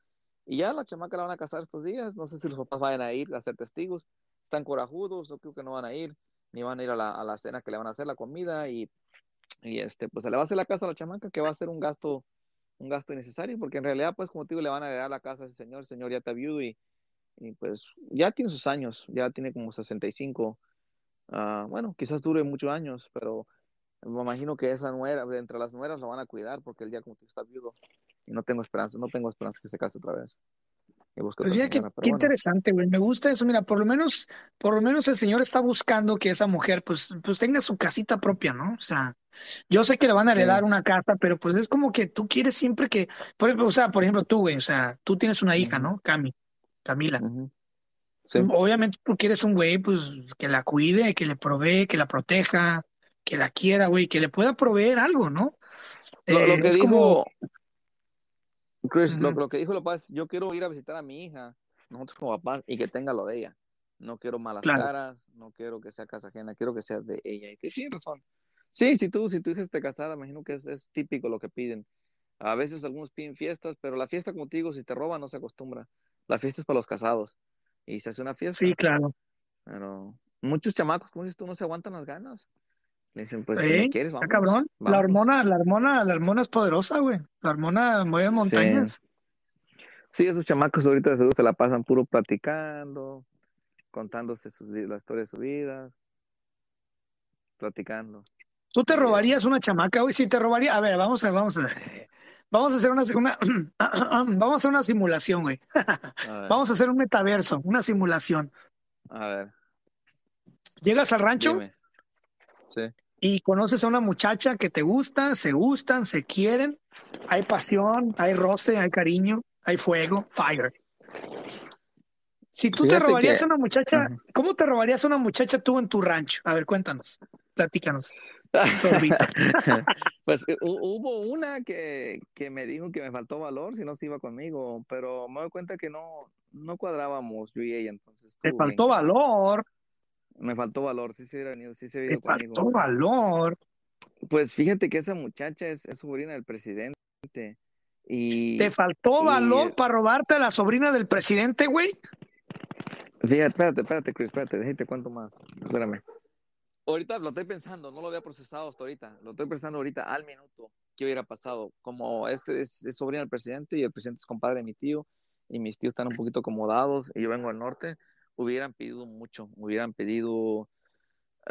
Y ya la chamaca la van a casar estos días, no sé si los papás vayan a ir a ser testigos, están corajudos, yo creo que no van a ir, ni van a ir a la, a la cena que le van a hacer la comida y, y este, pues se le va a hacer la casa a la chamaca que va a ser un gasto un gasto innecesario, porque en realidad, pues, como te digo, le van a heredar la casa a ese señor, el señor ya está viudo y, y pues ya tiene sus años, ya tiene como 65, Ah, bueno, quizás dure muchos años, pero me imagino que esa nuera, entre las nueras lo van a cuidar, porque él ya como te digo, está viudo y no tengo esperanza, no tengo esperanza que se case otra vez. Y busque Pues ya, pero qué bueno. interesante, güey. Me gusta eso. Mira, por lo menos, por lo menos el señor está buscando que esa mujer, pues, pues tenga su casita propia, ¿no? O sea, yo sé que le van a Sí. heredar una casa, pero pues es como que tú quieres siempre que, por ejemplo, o sea, por ejemplo, tú, güey, o sea, tú tienes una hija. ¿no? Cami, Camila. Sí. Obviamente tú quieres un güey, pues, que la cuide, que le provee, que la proteja, que la quiera, güey, que le pueda proveer algo, ¿no? Lo, lo Eh, que es dijo como, Chris, lo, que dijo lo paz, yo quiero ir a visitar a mi hija, nosotros como papás, y que tenga lo de ella. No quiero malas Claro. caras, no quiero que sea casa ajena, quiero que sea de ella. Y tiene razón. Sí, si tú, si tu hija te casara, imagino que es, es típico lo que piden. A veces algunos piden fiestas, pero la fiesta, digo, si te roban, no se acostumbra. La fiesta es para los casados. Y se hace una fiesta. sí, claro. Pero muchos chamacos, como dices tú, no se aguantan las ganas. Le dicen, pues, si ¿Eh? me quieres, vamos. cabrón. La hormona, la hormona, la hormona es poderosa, güey. La hormona mueve montañas. Sí, esos chamacos ahorita seguro se la pasan puro platicando, contándose vi- la historia de su vida, platicando. ¿Tú te robarías una chamaca, güey? Sí, te robaría. A ver, vamos a, vamos a, vamos a hacer una, una [CLEARS THROAT] vamos a hacer una simulación, güey. [LAUGHS] Vamos a hacer un metaverso, una simulación. a ver, Llegas al rancho dime. Sí, y conoces a una muchacha que te gusta, se gustan, se quieren, hay pasión, hay roce, hay cariño, hay fuego, fire. Si tú te robarías que- a una muchacha. ¿cómo te robarías a una muchacha tú en tu rancho? A ver, cuéntanos, platícanos. [LAUGHS] [LAUGHS] Pues hu- hubo una que, que me dijo que me faltó valor si no se iba conmigo, pero me doy cuenta que no, no cuadrábamos yo y ella, entonces Te bien faltó valor, Me faltó valor, sí se hubiera venido, sí se hubiera ido conmigo. faltó valor. Pues fíjate que esa muchacha es, es sobrina del presidente y Te faltó y- valor para robarte a la sobrina del presidente, güey. Fíjate, espérate, espérate, Chris, espérate, déjate cuento más. Espérame. Ahorita lo estoy pensando, no lo había procesado hasta ahorita. Lo estoy pensando ahorita al minuto. ¿Qué hubiera pasado? Como este es, es sobrino del presidente y el presidente es compadre de mi tío y mis tíos están un poquito acomodados y yo vengo al norte, hubieran pedido mucho, hubieran pedido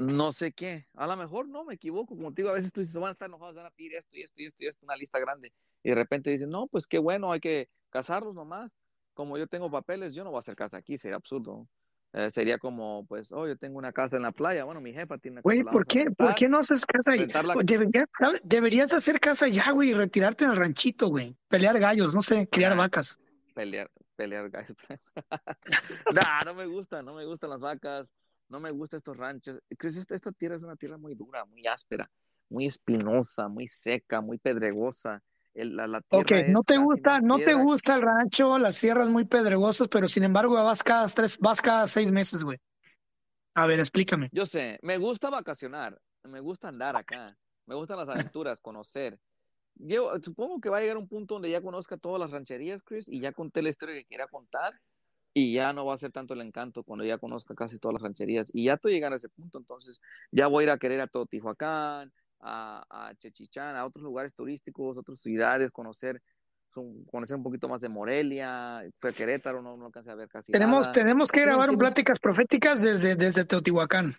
no sé qué, a lo mejor no me equivoco, como te digo, a veces tú dices, van a estar enojados, van a pedir esto y esto y esto y esto, una lista grande, y de repente dicen, no, pues qué bueno, hay que casarlos nomás, como yo tengo papeles, yo no voy a hacer casa aquí, sería absurdo. Eh, sería como, pues, oh, yo tengo una casa en la playa, bueno, mi jefa tiene una casa. Güey, ¿por qué, ¿por qué no haces casa ahí? Deberías, deberías hacer casa ya, güey, y retirarte en el ranchito, güey. Pelear gallos, no sé, criar vacas. Pelear, pelear gallos. [LAUGHS] no me gusta, no me gustan las vacas no me gustan estos ranchos. Esta, esta tierra es una tierra muy dura, muy áspera, muy espinosa, muy seca, muy pedregosa. El, la, la ok, no te gusta, no te gusta el rancho, las tierras muy pedregosas, pero sin embargo vas cada tres, vas cada seis meses, güey. A ver, explícame. Yo sé, me gusta vacacionar, me gusta andar acá, me gustan las aventuras, conocer. Yo supongo que va a llegar un punto donde ya conozca todas las rancherías, Chris, y ya conté la historia que quiera contar, y ya no va a ser tanto el encanto cuando ya conozca casi todas las rancherías. Y ya estoy llegando a ese punto, entonces ya voy a ir a querer a todo Tijuacán, a, a Chechichán, a otros lugares turísticos, otras ciudades, conocer conocer un poquito más de Morelia, fue Querétaro, no, no alcancé a ver casi tenemos, nada. Tenemos que grabar un pláticas proféticas desde, desde Teotihuacán.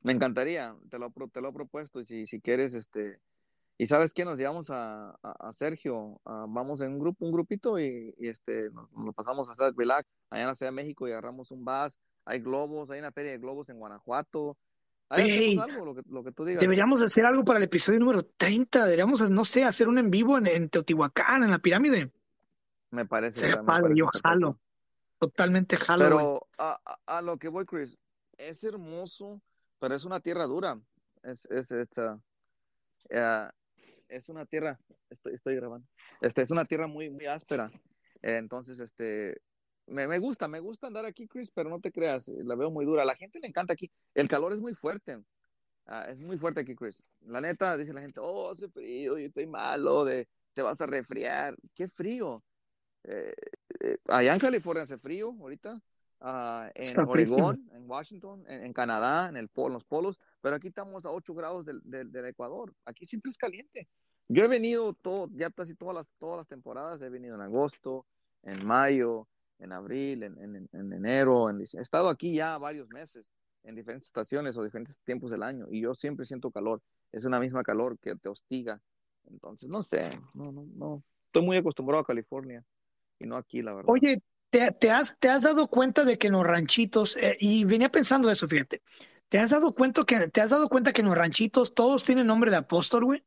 Me encantaría, te lo, te lo he propuesto, y si, si quieres, este, y sabes qué, nos llevamos a, a, Sergio, vamos en un grupo, un grupito y, este, nos, pasamos a hacer relax allá en la Ciudad de México y agarramos un bus, hay globos, hay una feria de globos en Guanajuato. algo, lo que, lo que tú digas. Deberíamos hacer algo para el episodio número 30, deberíamos, no sé, hacer un en vivo en, Teotihuacán, en la pirámide. Me parece. Sería padre, yo jalo. Totalmente jalo. Pero a, lo que voy, Chris, es hermoso, pero es una tierra dura. Es, es, es uh, es una tierra, estoy, estoy grabando, este, es una tierra muy, muy áspera. entonces, este, me, me, gusta, me gusta andar aquí, Chris, pero no te creas, la veo muy dura. La gente le encanta aquí. El calor es muy fuerte. Ah, es muy fuerte aquí, Chris. La neta, dice la gente, oh, hace frío, yo estoy malo, de, te vas a resfriar. ¿Qué frío? Eh, eh, allá en California hace frío ahorita. Ah, en Oregón, en Washington, en, Canadá, en, el los polos, pero aquí estamos a 8 grados del, del, Ecuador. Aquí siempre es caliente. Yo he venido todo, ya casi todas las, todas las temporadas, he venido en agosto, en mayo, en abril, en, en, en enero, en, he estado aquí ya varios meses, en diferentes estaciones o diferentes tiempos del año, y yo siempre siento calor. Es una misma calor que te hostiga. Entonces, no sé, no, no, no. Estoy muy acostumbrado a California y no aquí, la verdad. Oye, ¿Te, has, ¿Te has dado cuenta de que en los ranchitos, eh, y venía pensando eso, fíjate, ¿te has dado cuenta que, te has dado cuenta que en los ranchitos todos tienen nombre de apóstol, güey?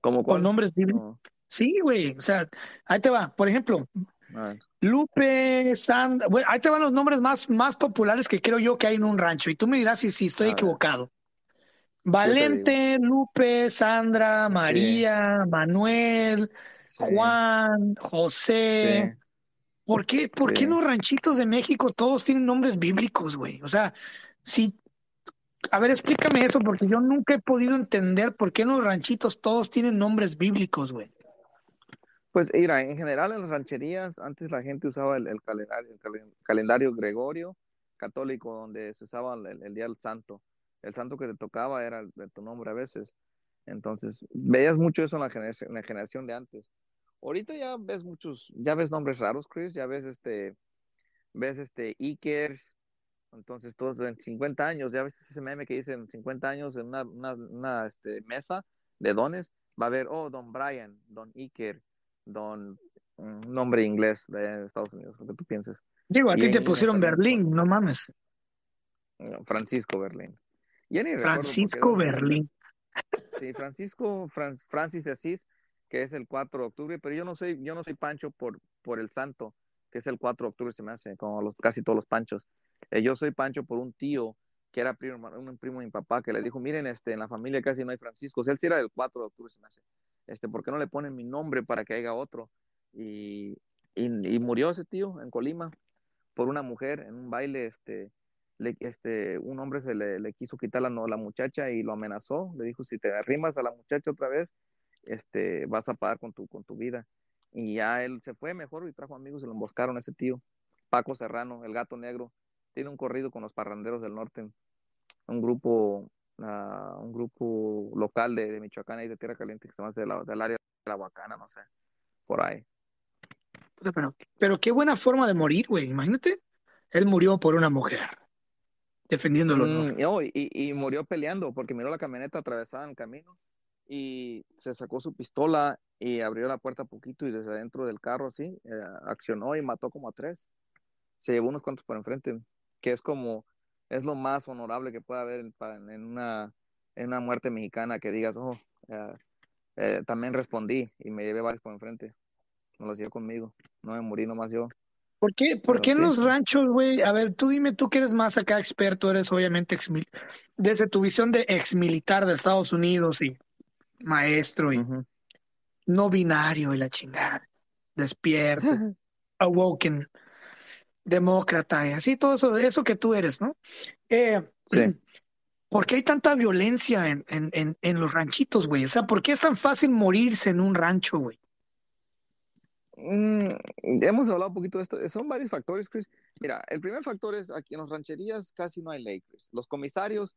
¿Cómo Con nombres bíblicos. Sí, güey, o sea, ahí te va, por ejemplo, Lupe, Sandra, bueno, ahí te van los nombres más, más populares que creo yo que hay en un rancho, y tú me dirás si, si estoy equivocado. Valente, Lupe, Sandra, María, Manuel, Juan, José. ¿Por qué, por qué en los ranchitos de México todos tienen nombres bíblicos, güey? O sea, si. A ver, explícame eso, porque yo nunca he podido entender por qué en los ranchitos todos tienen nombres bíblicos, güey. Pues mira, en general en las rancherías antes la gente usaba el, calendario, el calendario gregorio católico donde se usaba el, día del santo. El santo que te tocaba era de tu nombre a veces. Entonces, veías mucho eso en la generación, en la generación de antes. Ahorita ya ves muchos, ya ves nombres raros, Chris, ya ves este, ves este Ikers, entonces todos en 50 años, ya ves ese meme que dice en 50 años en una, una, este, mesa de dones, va a haber, oh, Don Brian, Don Iker, Don, un nombre inglés de Estados Unidos, lo que tú pienses. Digo, a ti te pusieron Berlín, no mames. Francisco Berlín. Francisco Berlín. [LAUGHS] Sí, Francisco, Francis de Asís que es el 4 de octubre, pero yo no soy, yo no soy Pancho por, por el santo, que es el 4 de octubre, se me hace, como los, casi todos los Panchos. Eh, yo soy Pancho por un tío que era primo, un primo de mi papá, que le dijo, miren, este, en la familia casi no hay Franciscos. Él sí era el 4 de octubre, se me hace. Este, ¿por qué no le ponen mi nombre para que haya otro? Y, y, murió ese tío en Colima por una mujer en un baile, este, le, este, un hombre se le, le quiso quitar la, la muchacha y lo amenazó, le dijo, si te arrimas a la muchacha otra vez, este, vas a pagar con tu, con tu vida. Y ya él se fue mejor y trajo amigos y lo emboscaron a ese tío. Paco Serrano, el gato negro, tiene un corrido con los parranderos del norte, un grupo, uh, un grupo local de, Michoacán y de Tierra Caliente que se llama del área de la Huacana, no sé, por ahí. Pero, pero qué buena forma de morir, güey, imagínate. Él murió por una mujer. defendiéndolo. Mm, oh, y, y, murió peleando porque miró la camioneta atravesada en el camino y se sacó su pistola y abrió la puerta poquito y desde adentro del carro así eh, accionó y mató como a tres. Se llevó unos cuantos por enfrente, que es como, es lo más honorable que puede haber en, una, en una muerte mexicana que digas, oh, eh, eh, también respondí y me llevé varios por enfrente. Me los llevé conmigo, no me morí nomás yo. ¿Por qué, ¿por qué en los ranchos, güey? A ver, tú dime, tú que eres más acá experto, eres obviamente ex desde tu visión de ex militar de Estados Unidos y maestro y no binario y la chingada, despierto, [LAUGHS] awoken, demócrata y así todo eso, eso que tú eres, ¿no? Eh, [CLEARS THROAT] ¿Por qué hay tanta violencia en, en, en, los ranchitos, güey? O sea, ¿por qué es tan fácil morirse en un rancho, güey? Mm, hemos hablado un poquito de esto. Son varios factores, Chris. Mira, el primer factor es aquí en las rancherías casi no hay ley, Chris. Los comisarios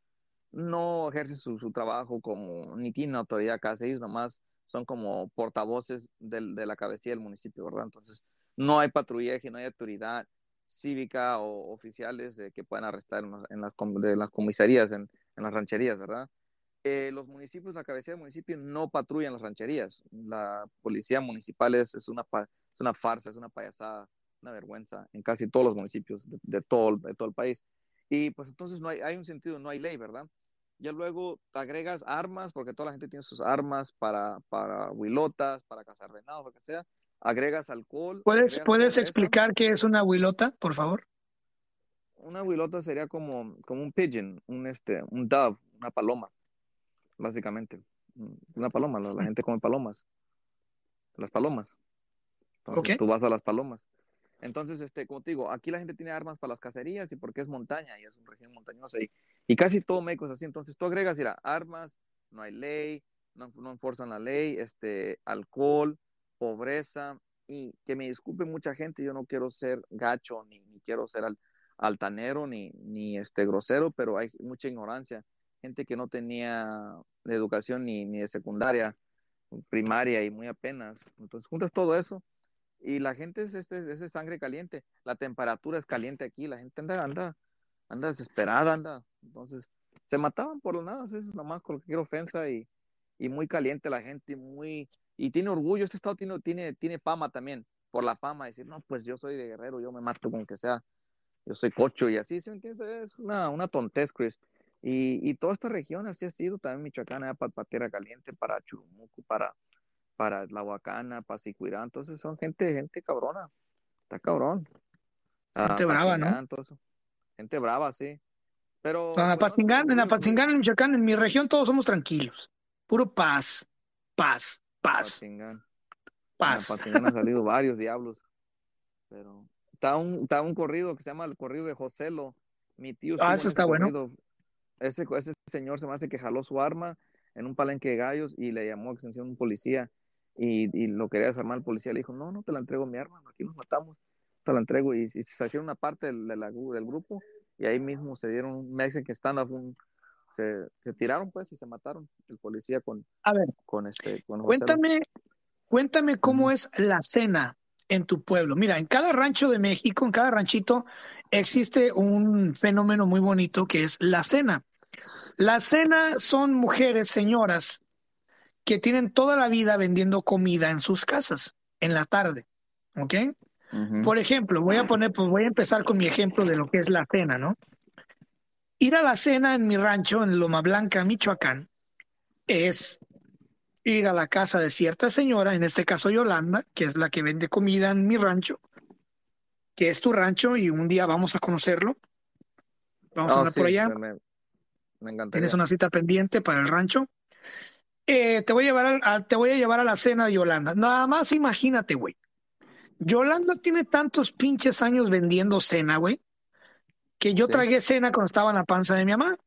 no ejercen su, trabajo como, ni tienen autoridad casi, ellos nomás son como portavoces del, de la cabecilla del municipio, ¿verdad? Entonces, no hay patrullaje, no hay autoridad cívica o oficiales de que puedan arrestar en, las, de las comisarías, en, las rancherías, ¿verdad? Eh, los municipios, la cabecilla del municipio no patrullan las rancherías. La policía municipal es, es, una, es una farsa, es una payasada, una vergüenza en casi todos los municipios de, todo, de todo el país. Y pues entonces no hay, hay un sentido, no hay ley, ¿verdad? Ya luego agregas armas, porque toda la gente tiene sus armas para, para huilotas, para cazar venados, lo que sea. Agregas alcohol. ¿Puedes, ¿puedes explicar qué es una huilota, por favor? Una huilota sería como, como un pigeon, un, este, un dove, una paloma, básicamente. Una paloma, la, gente come palomas. Las palomas. Entonces tú vas a las palomas. Entonces, este, como te digo, aquí la gente tiene armas para las cacerías y porque es montaña y es una región montañosa y, y casi todo México es así. Entonces tú agregas, mira, armas, no hay ley, no, no enforzan la ley, este, alcohol, pobreza y que me disculpe mucha gente, yo no quiero ser gacho ni, ni quiero ser altanero ni, ni este grosero, pero hay mucha ignorancia, gente que no tenía educación ni, ni de secundaria, primaria y muy apenas. Entonces juntas todo eso y la gente es este, ese sangre caliente, la temperatura es caliente aquí, la gente anda, anda, anda desesperada, anda, entonces se mataban por lo nada, es nomás cualquier ofensa y, y muy caliente la gente, muy, y tiene orgullo, este estado tiene, tiene, tiene fama también, por la fama, decir, no, pues yo soy de guerrero, yo me mato con que sea, yo soy cocho y así, ¿sí Es una, una tontez, Chris. Y, y toda esta región así ha sido, también Michoacán, para, Tierra Caliente, para Churumuco, para, para la Huacana, para Sicuirá, entonces son gente, gente cabrona, está cabrón. Ah, gente brava, ¿no? gente brava, sí. Pero. en Apatzingán, en Apatzingán, en Michoacán, en mi región todos somos tranquilos. Puro paz, paz, paz. Paz. En Apatzingán han salido varios diablos. Pero está un, está un corrido que se llama el corrido de Joselo. Mi tío. Ah, eso está bueno. Ese, ese señor se me hace que jaló su arma en un palenque de gallos y le llamó a extensión un policía y, lo quería desarmar el policía, le dijo, no, no te la entrego mi arma, aquí nos matamos, te la entrego y, se hicieron una parte del, del grupo y ahí mismo se dieron un Mexican stand-up, se, se, tiraron pues y se mataron el policía con, a ver, con este. cuéntame, cuéntame cómo es la cena en tu pueblo. Mira, en cada rancho de México, en cada ranchito, existe un fenómeno muy bonito que es la cena. La cena son mujeres, señoras, que tienen toda la vida vendiendo comida en sus casas en la tarde. ¿Ok? Por ejemplo, voy a poner, pues voy a empezar con mi ejemplo de lo que es la cena, ¿no? Ir a la cena en mi rancho, en Loma Blanca, Michoacán, es ir a la casa de cierta señora, en este caso Yolanda, que es la que vende comida en mi rancho, que es tu rancho y un día vamos a conocerlo. Vamos a oh, andar por allá. Tienes una cita pendiente para el rancho. Eh, te, voy a llevar a, te voy a llevar a la cena de Yolanda. Nada más imagínate, güey. Yolanda tiene tantos pinches años vendiendo cena, güey, que yo tragué cena cuando estaba en la panza de mi mamá.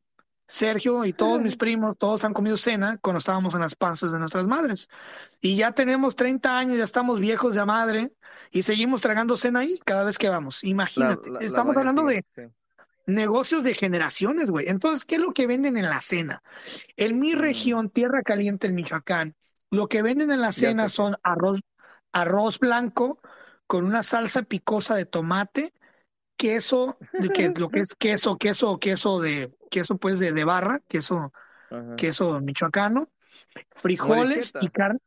Sergio y todos mis primos, todos han comido cena cuando estábamos en las panzas de nuestras madres. Y ya tenemos 30 años, ya estamos viejos de madre y seguimos tragando cena ahí cada vez que vamos. Imagínate, estamos hablando de negocios de generaciones, güey. Entonces, ¿qué es lo que venden en la cena? En mi mm. región, Tierra Caliente, en Michoacán, lo que venden en la cena son arroz, arroz blanco con una salsa picosa de tomate, queso, que es lo que [LAUGHS] es queso, queso, queso de, queso pues de, de barra, queso, Ajá. queso michoacano, frijoles y carne.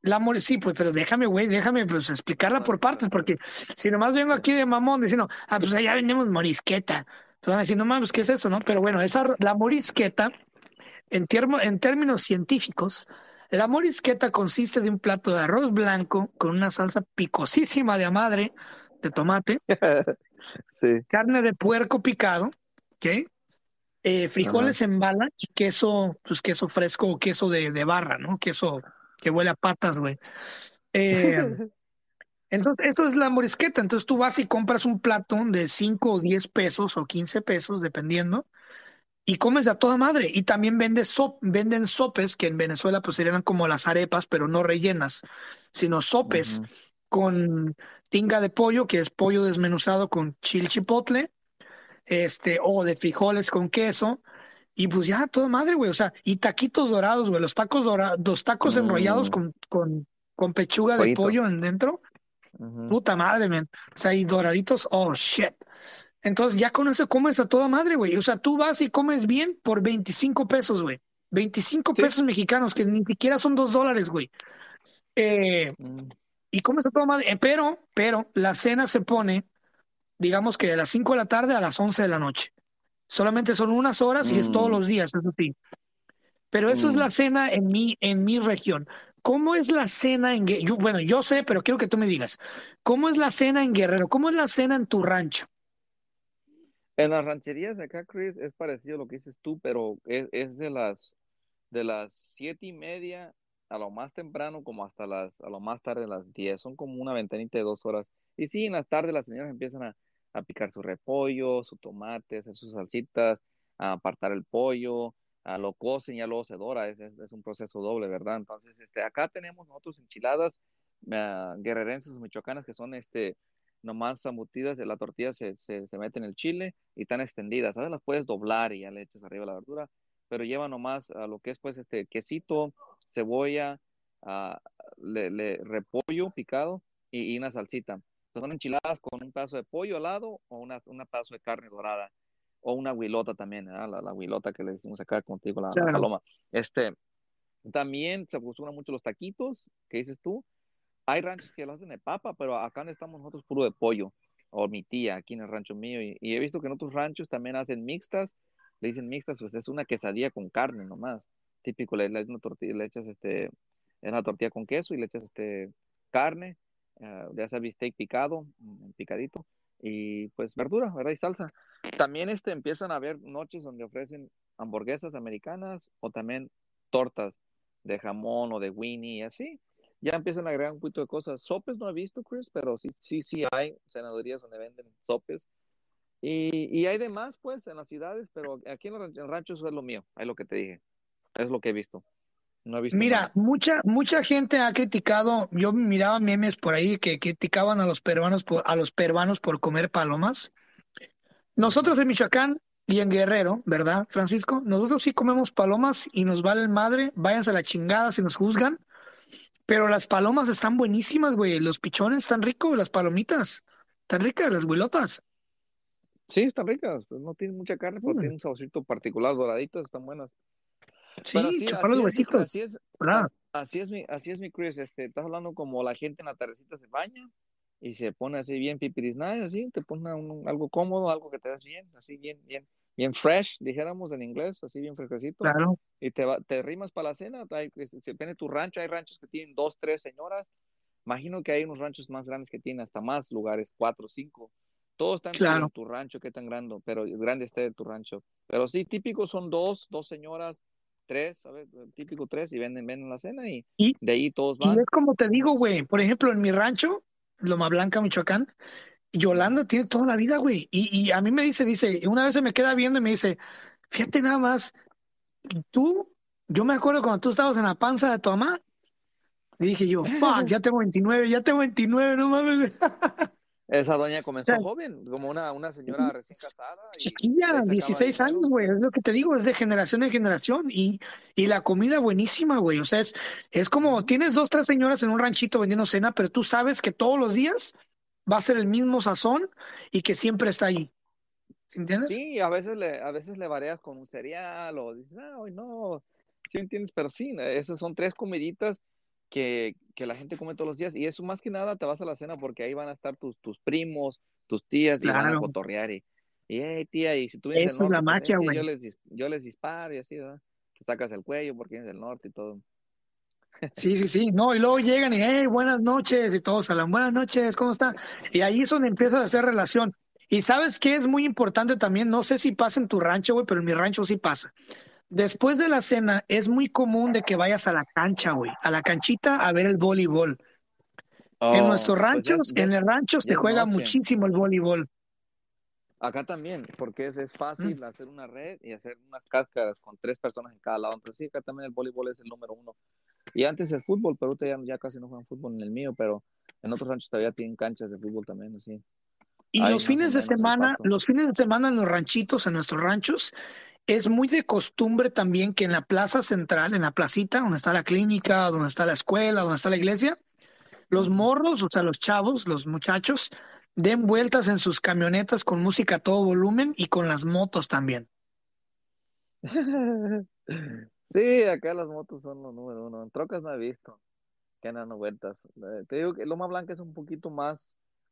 La mole, sí, pues, pero déjame, güey, déjame pues explicarla por partes, porque si nomás vengo aquí de mamón diciendo, ah, pues allá vendemos morisqueta. Pues van a decir, no mames, ¿qué es eso, no? Pero bueno, esa, la morisqueta, en, en términos científicos, la morisqueta consiste de un plato de arroz blanco con una salsa picosísima de a madre de tomate, [LAUGHS] Sí. carne de puerco picado, ¿ok? Eh, frijoles en bala y queso, pues queso fresco o queso de, de barra, ¿no? Queso que huele a patas, güey. Eh, [LAUGHS] entonces, eso es la morisqueta. Entonces tú vas y compras un plato de 5 o 10 pesos o 15 pesos, dependiendo, y comes a toda madre. Y también vendes sop- venden sopes, que en Venezuela pues serían como las arepas, pero no rellenas, sino sopes con tinga de pollo, que es pollo desmenuzado con chile chipotle, este, o de frijoles con queso. Y pues ya, toda madre, güey. O sea, y taquitos dorados, güey. Los tacos dorados, los tacos enrollados Mm. con, con, con pechuga de pollo en dentro. Puta madre, man. O sea, y doraditos, oh shit. Entonces ya con eso comes a toda madre, güey. O sea, tú vas y comes bien por 25 pesos, güey. 25 Sí. pesos mexicanos, que ni siquiera son dos dólares, güey. Eh, Mm. y comes a toda madre. Eh, pero, pero la cena se pone, digamos que de las 5 de la tarde a las 11 de la noche. Solamente son unas horas y es todos Mm. los días, eso sí. Pero eso es Mm. la cena en mi, en mi región. ¿Cómo es la cena en Guerrero? Bueno, yo sé, pero quiero que tú me digas. ¿Cómo es la cena en Guerrero? ¿Cómo es la cena en tu rancho? En las rancherías acá, Chris, es parecido a lo que dices tú, pero es, es de las de las siete y media a lo más temprano como hasta las a lo más tarde las diez. Son como una ventanita de dos horas. Y sí, en las tardes las señoras empiezan a, a picar su repollo, su tomate, hacer sus salsitas, a apartar el pollo, a lo cocen, ya luego se dora. Es, es, es un proceso doble, ¿verdad? Entonces, este, acá tenemos nosotros enchiladas uh, guerrerenses michoacanas que son este nomás zambutidas, la tortilla se, se, se, mete en el chile y están extendidas, ¿sabes? Las puedes doblar y ya le echas arriba la verdura, pero lleva nomás a lo que es pues este quesito, cebolla, uh, le, repollo picado y, y, una salsita. Son enchiladas con un pedazo de pollo al lado o una, una de carne dorada o una huilota también, ¿eh? la, la huilota que le decimos acá contigo, la, claro. la paloma. Este, también se acostumbran mucho los taquitos, ¿qué dices tú? Hay ranchos que lo hacen de papa, pero acá donde estamos nosotros puro de pollo, o mi tía aquí en el rancho mío, y, y, he visto que en otros ranchos también hacen mixtas, le dicen mixtas, pues es una quesadilla con carne nomás, típico, le, le, una tortilla, le echas este, es una tortilla con queso y le echas este, carne, uh, ya sea bistec picado, picadito, y pues verdura, ¿verdad? Y salsa. También este, empiezan a haber noches donde ofrecen hamburguesas americanas o también tortas de jamón o de winnie y así ya empiezan a agregar un poquito de cosas. Sopes no he visto, Chris, pero sí, sí, sí hay senadurías donde venden sopes. Y, y hay demás, pues, en las ciudades, pero aquí en el rancho eso es lo mío, es lo que te dije. Es lo que he visto. No he visto Mira, mucha mucha gente ha criticado, yo miraba memes por ahí que criticaban a los peruanos por, a los peruanos por comer palomas. Nosotros en Michoacán y en Guerrero, ¿verdad, Francisco? Nosotros sí comemos palomas y nos vale madre, váyanse a la chingada si nos juzgan. Pero las palomas están buenísimas, güey. Los pichones están ricos, las palomitas. Están ricas, las huilotas. Sí, están ricas. Pues no tienen mucha carne, pero Mm. tienen un saborcito particular, doraditas, están buenas. Sí, Pero sí, chupar los así es, huesitos. así es, así es mi, así es mi Chris. Este, estás hablando como la gente en la tardecita se baña y se pone así bien pipiris nice, así, te pone un- algo cómodo, algo que te das bien, así bien, bien, bien fresh, dijéramos en inglés, así bien fresquecito. Claro. y te, va, te rimas para la cena, hay, este, depende de tu rancho, hay ranchos que tienen dos, tres señoras, imagino que hay unos ranchos más grandes que tienen hasta más lugares, cuatro, cinco, todos están Claro. en tu rancho, qué tan grande, pero grande esté tu rancho, pero sí, típico son dos, dos señoras, tres, ¿sabes? Típico tres, y venden, venden la cena y, Y- de ahí todos Y van. es como te digo, güey. Por ejemplo, en mi rancho, Loma Blanca, Michoacán, Yolanda tiene toda la vida, güey. Y, y a mí me dice, dice, una vez se me queda viendo y me dice, fíjate nada más, tú, yo me acuerdo cuando tú estabas en la panza de tu mamá. Y dije yo, fuck, ya [LAUGHS] tengo 29, ya tengo 29, no mames. [LAUGHS] Esa doña comenzó O sea, joven, como una, una señora recién casada. y Chiquilla, de ahí sacaba 16 dinero. años, güey, es lo que te digo, es de generación en generación y, y la comida buenísima, güey, o sea, es, es como, tienes dos, tres señoras en un ranchito vendiendo cena, pero tú sabes que todos los días va a ser el mismo sazón y que siempre está ahí. ¿Entiendes? Sí, a veces le, a veces le vareas con un cereal o dices, ah, hoy no, sí entiendes, pero sí, esas son tres comiditas que, que, la gente come todos los días y eso más que nada te vas a la cena porque ahí van a estar tus, tus primos, tus tías y van a cotorrear y, y hey, tía, y si tú vienes del norte, es la pues, magia, güey. yo, les, yo les disparo y así, ¿verdad? Te sacas el cuello porque vienes del norte y todo. Sí, sí, sí, no, y luego llegan y, hey, buenas noches, y todos hablan, buenas noches, ¿cómo están? Y ahí es donde empieza a hacer relación. Y sabes qué es muy importante también, no sé si pasa en tu rancho, güey, pero en mi rancho sí pasa. Después de la cena es muy común de que vayas a la cancha, güey, a la canchita a ver el voleibol. en oh, nuestros pues ranchos, en el rancho se juega muchísimo el voleibol. Acá también, porque es, es fácil mm. hacer una red y hacer unas cáscaras con tres personas en cada lado. Entonces sí, acá también el voleibol es el número uno. Y antes el fútbol, pero ya, ya casi no juegan fútbol en el mío, pero en otros ranchos todavía tienen canchas de fútbol también, así. Y los fines de semana, los fines de semana en los ranchitos, en nuestros ranchos, es muy de costumbre también que en la plaza central, en la placita, donde está la clínica, donde está la escuela, donde está la iglesia, los morros, o sea, los chavos, los muchachos, den vueltas en sus camionetas con música a todo volumen y con las motos también. [LAUGHS] Sí, acá las motos son los número uno. En trocas no he visto que andan dando vueltas. Eh, te digo que Loma Blanca es un poquito más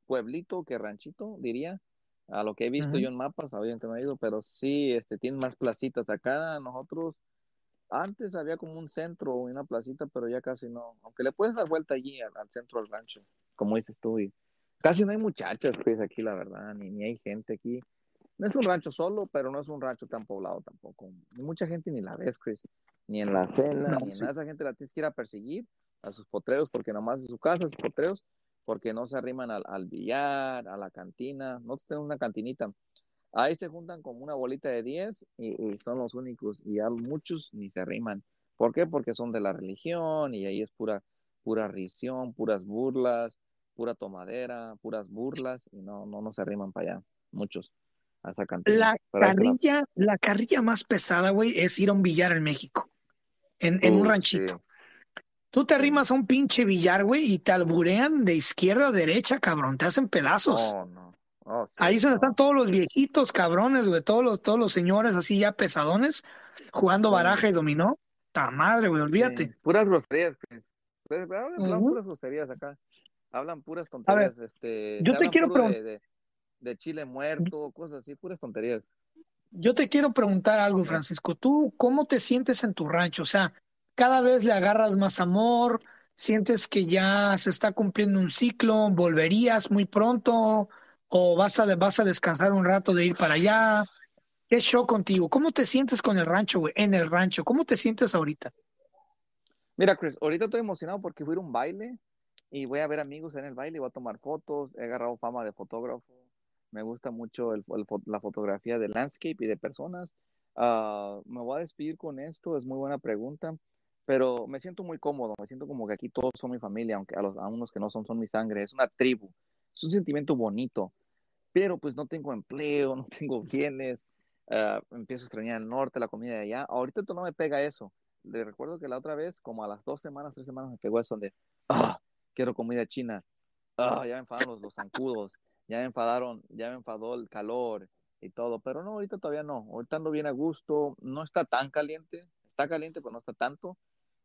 pueblito que ranchito, diría. A lo que he visto yo en mapas, obviamente no he ido, pero sí, este, tienen más placitas. Acá nosotros, antes había como un centro o una placita, pero ya casi no. Aunque le puedes dar vuelta allí al, centro del rancho, como dices tú. Y casi no hay muchachas, pues, aquí, la verdad, ni, ni hay gente aquí. No es un rancho solo, pero no es un rancho tan poblado tampoco. Mucha gente ni la ves, Chris ni en la cena, ni en nada. Esa gente la tienes que ir a perseguir a sus potreros, porque nomás en su casa, sus potreros, porque no se arriman al, al billar, a la cantina. Nosotros tenemos una cantinita. Ahí se juntan como una bolita de 10 y, son los únicos. Y ya muchos ni se arriman. ¿Por qué? Porque son de la religión y ahí es pura, pura risión, puras burlas, pura tomadera, puras burlas y no, no, no se arriman para allá. Muchos. A esa cantina. La carrilla, la carrilla más pesada, güey, es ir a un billar en México en, un ranchito. Tú te arrimas a un pinche billar, güey, y te alburean de izquierda a derecha, cabrón. Te hacen pedazos. no. Oh, Ahí se están todos los viejitos, cabrones, güey. Todos los, todos los señores así ya pesadones, jugando baraja y dominó. Ta madre, güey, olvídate. Puras groserías, pues. pues hablan, puras groserías acá. Hablan puras tonterías. este, yo te quiero preguntar. De, de, chile muerto, cosas así, puras tonterías. Yo te quiero preguntar algo, Francisco. ¿Tú cómo te sientes en tu rancho? O sea, cada vez le agarras más amor, sientes que ya se está cumpliendo un ciclo, volverías muy pronto o vas a, vas a descansar un rato de ir para allá. ¿Qué show contigo? ¿Cómo te sientes con el rancho, güey? En el rancho, ¿cómo te sientes ahorita? Mira, Chris, ahorita estoy emocionado porque voy a un baile y voy a ver amigos en el baile, voy a tomar fotos, he agarrado fama de fotógrafo me gusta mucho la fotografía de landscape y de personas. Ah, me voy a despedir con esto, es muy buena pregunta, pero me siento muy cómodo, me siento como que aquí todos son mi familia, aunque a, los, a unos que no son, son mi sangre, es una tribu, es un sentimiento bonito, pero pues no tengo empleo, [LAUGHS] no tengo bienes, uh, empiezo a extrañar el norte, la comida de allá, ahorita no me pega eso, le recuerdo que la otra vez, como a las dos semanas, tres semanas, me pegó eso de, ah, quiero comida china, ah, ya me enfadan los, los zancudos, ya me enfadaron, ya me enfadó el calor y todo, pero no, ahorita todavía no, ahorita ando bien a gusto, no está tan caliente, está caliente, pero no está tanto,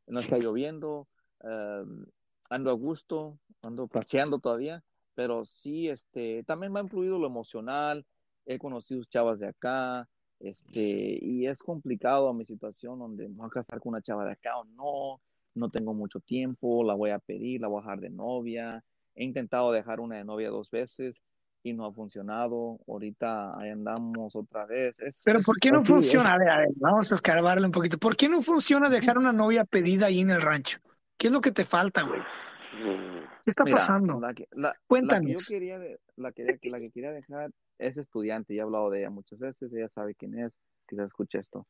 no está lloviendo, em, ando a gusto, ando paseando todavía, pero sí, este, también me ha influido lo emocional, he conocido chavas de acá, este, y es complicado mi situación donde me voy a casar con una chava de acá o no, no tengo mucho tiempo, la voy a pedir, la voy a dejar de novia, he intentado dejar una de novia dos veces, y no ha funcionado. Ahorita ahí andamos otra vez. Pero ¿por qué no funciona? A ver, a ver, vamos a escarbarle un poquito. ¿Por qué no funciona dejar una novia pedida ahí en el rancho? ¿Qué es lo que te falta, güey? ¿Qué está pasando? La Cuéntanos. La que, la, que, quería dejar es estudiante, ya he hablado de ella muchas veces, ella sabe quién es, quizás escuche esto.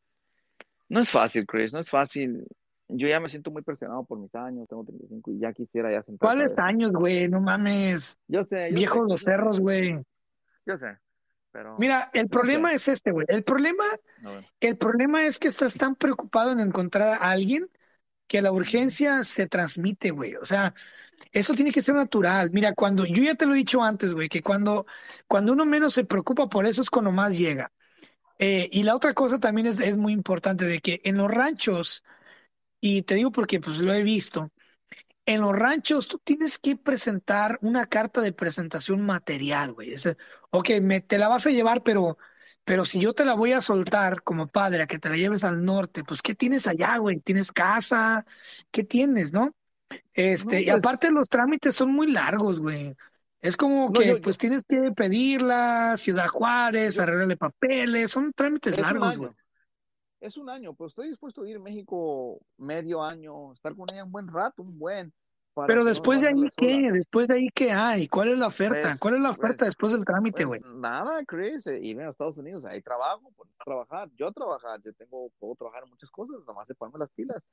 No es fácil, Chris, no es fácil yo ya me siento muy presionado por mis años, tengo 35 y ya quisiera ya sentar. ¿Cuáles años, güey? No mames. Yo sé. Viejos los cerros, güey. Yo sé. Pero, Mira, el problema es este, güey. El problema, el problema es que estás tan preocupado en encontrar a alguien que la urgencia se transmite, güey. O sea, eso tiene que ser natural. Mira, cuando yo ya te lo he dicho antes, güey, que cuando, cuando uno menos se preocupa por eso es cuando más llega. Eh, y la otra cosa también es, es muy importante de que en los ranchos, y te digo porque pues lo he visto, en los ranchos tú tienes que presentar una carta de presentación material, güey. Es, ok, me, te la vas a llevar, pero, pero si yo te la voy a soltar como padre, a que te la lleves al norte, pues ¿qué tienes allá, güey? ¿Tienes casa? ¿Qué tienes, no? Este, y pues aparte los trámites son muy largos, güey. Es como No, que yo, yo, pues tienes que pedirla, Ciudad Juárez, yo, arreglarle papeles, son trámites largos, güey. Es un año, pero estoy dispuesto a ir a México medio año, estar con ella un buen rato, un buen, Pero no después de ahí. ¿qué? Después de ahí, ¿qué hay? ¿Cuál es la oferta? Pues, ¿Cuál es la oferta pues, después del trámite, pues güey? nada, Chris, eh, irme a Estados Unidos, hay trabajo, por trabajar, yo trabajar, yo tengo, puedo trabajar en muchas cosas, nada más de ponerme las pilas.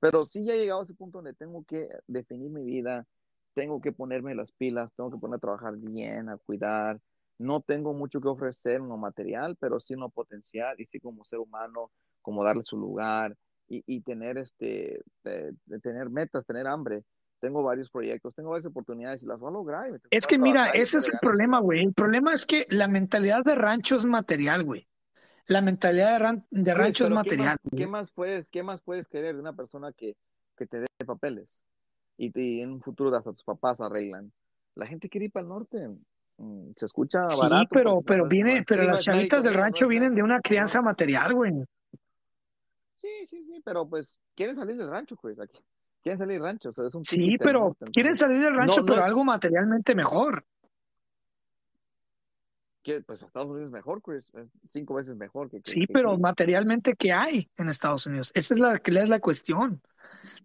Pero sí ya he llegado a ese punto donde tengo que definir mi vida, tengo que ponerme las pilas, tengo que ponerme a trabajar bien, a cuidar. No tengo mucho que ofrecer en lo material, pero sí en lo potencial y sí como ser humano, como darle su lugar y, y tener este, de- de tener metas, tener hambre. Tengo varios proyectos, tengo varias oportunidades y las voy a lograr y Es que mira, ese es el problema, güey. El problema es que la mentalidad de rancho es material, güey. La mentalidad de, ran- de rancho es pero ¿qué más, material, qué más puedes, qué más puedes querer de una persona que, que te dé papeles y, y en un futuro hasta tus papás arreglan? La gente quiere ir para el norte. Mm, Se escucha Sí, barato, pero pero, pero viene, pero sí, las chavitas del rancho vienen de una crianza material, güey. Sí, sí, sí, pero pues quieren salir del rancho, pues aquí. Quieren salir del rancho, o sea, es un Sí, pero quieren salir del rancho, no pero es algo materialmente mejor. pues Estados Unidos es mejor, Chris, es cinco veces mejor que, Sí, que pero materialmente, ¿qué hay en Estados Unidos? Esa es la, que es la cuestión.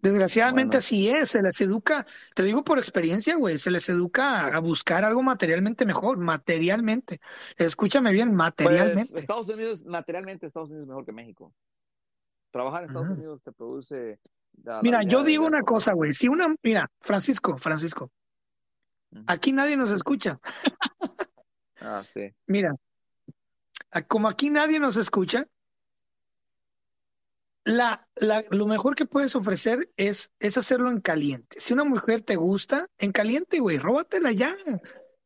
Desgraciadamente Bueno, así es, se les educa, te digo por experiencia, güey, se les educa a, a buscar algo materialmente mejor, materialmente. Escúchame bien, pues materialmente. Estados Unidos, materialmente Estados Unidos es mejor que México. Trabajar en Estados. Unidos te produce la, la Mira, yo digo una por cosa, güey, si una, mira, Francisco, Francisco, aquí nadie nos escucha. Ah, sí. [LAUGHS] Mira, como aquí nadie nos escucha, la, la, lo mejor que puedes ofrecer es, es hacerlo en caliente. Si una mujer te gusta, en caliente, güey, róbatela ya.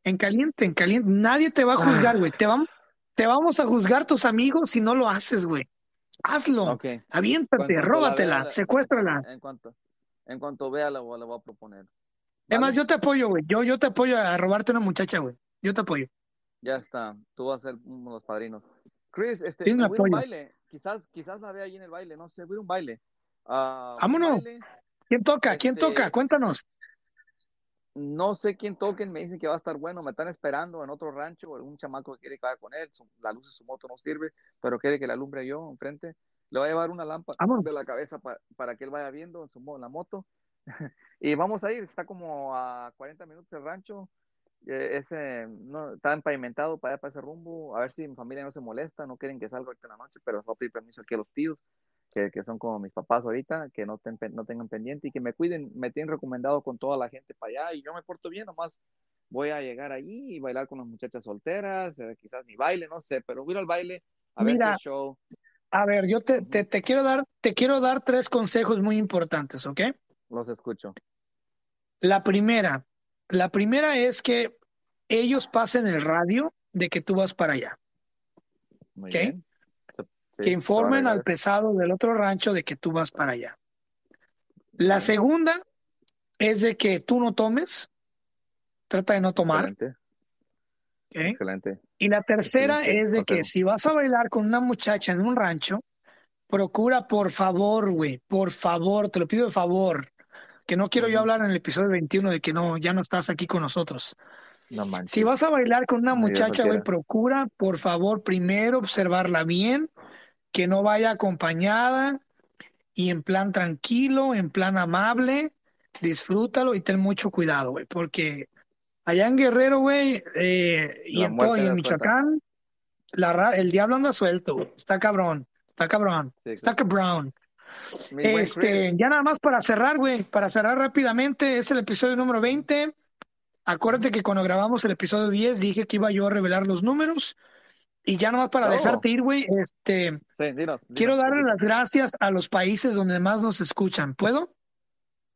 En caliente, en caliente. Nadie te va a juzgar, güey. Ah, Te, vam- te vamos a juzgar tus amigos si no lo haces, güey. Hazlo. ok. Cu- En Aviéntate, la róbatela, la- en, secuéstrala. en cuanto, en cuanto vea, la, la voy a proponer. Es más, yo te apoyo, güey. Yo, yo te apoyo a robarte una muchacha, güey. Yo te apoyo. Ya está. Tú vas a ser uno de los padrinos. Chris, este, me voy a a un baile. Quizás, quizás la vea ahí en el baile. No sé, voy a ir a un baile. Un Vámonos. baile. ¿Quién toca? ¿Quién toca? Este, Cuéntanos. No sé quién toquen. Me dicen que va a estar bueno. Me están esperando en otro rancho. Un chamaco que quiere que vaya con él. La luz de su moto no sirve, pero quiere que la alumbre yo enfrente. Le voy a llevar una lámpara de la cabeza pa- para que él vaya viendo en, su, en la moto. [LAUGHS] y vamos a ir. Está como a 40 minutos del rancho. Eh, ese no está empavimentado para para ese rumbo. A ver si mi familia no se molesta, no quieren que salga ahorita en la noche, pero a pedir permiso aquí a los tíos, que, que son como mis papás ahorita, que no, ten- no tengan pendiente y que me cuiden, me tienen recomendado con toda la gente para allá y yo me porto bien, nomás voy a llegar allí y bailar con las muchachas solteras, eh, quizás ni baile, no sé, pero voy al baile a ver qué Mira, show. a ver, yo te, te, te quiero dar, te quiero dar tres consejos muy importantes, ¿ok? Los escucho. La primera, la primera es que ellos pasen el radio de que tú vas para allá, Muy ¿ok? bien. Que informen al pesado del otro rancho de que tú vas para allá. La segunda es de que tú no tomes, trata de no tomar, excelente, Y la tercera excelente es de que si vas a bailar con una muchacha en un rancho, procura por favor, güey, por favor, te lo pido de favor, que no quiero yo hablar en el episodio 21 de que no, ya no estás aquí con nosotros. No Si vas a bailar con una muchacha, güey, procura por favor primero observarla bien, que no vaya acompañada y en plan tranquilo, en plan amable, disfrútalo y ten mucho cuidado, güey, porque allá en Guerrero, güey, eh, y en todo, y en. Michoacán, la, el diablo anda suelto, güey. Está cabrón, está cabrón, Sí, está cabrón. Este, ya nada más para cerrar, güey, para cerrar rápidamente, es el episodio número 20. Acuérdate que cuando grabamos el episodio 10 dije que iba yo a revelar los números. Y ya nomás para Oh. dejarte ir, güey, este, Sí, dinos. quiero darle dinos. las gracias a los países donde más nos escuchan. ¿Puedo?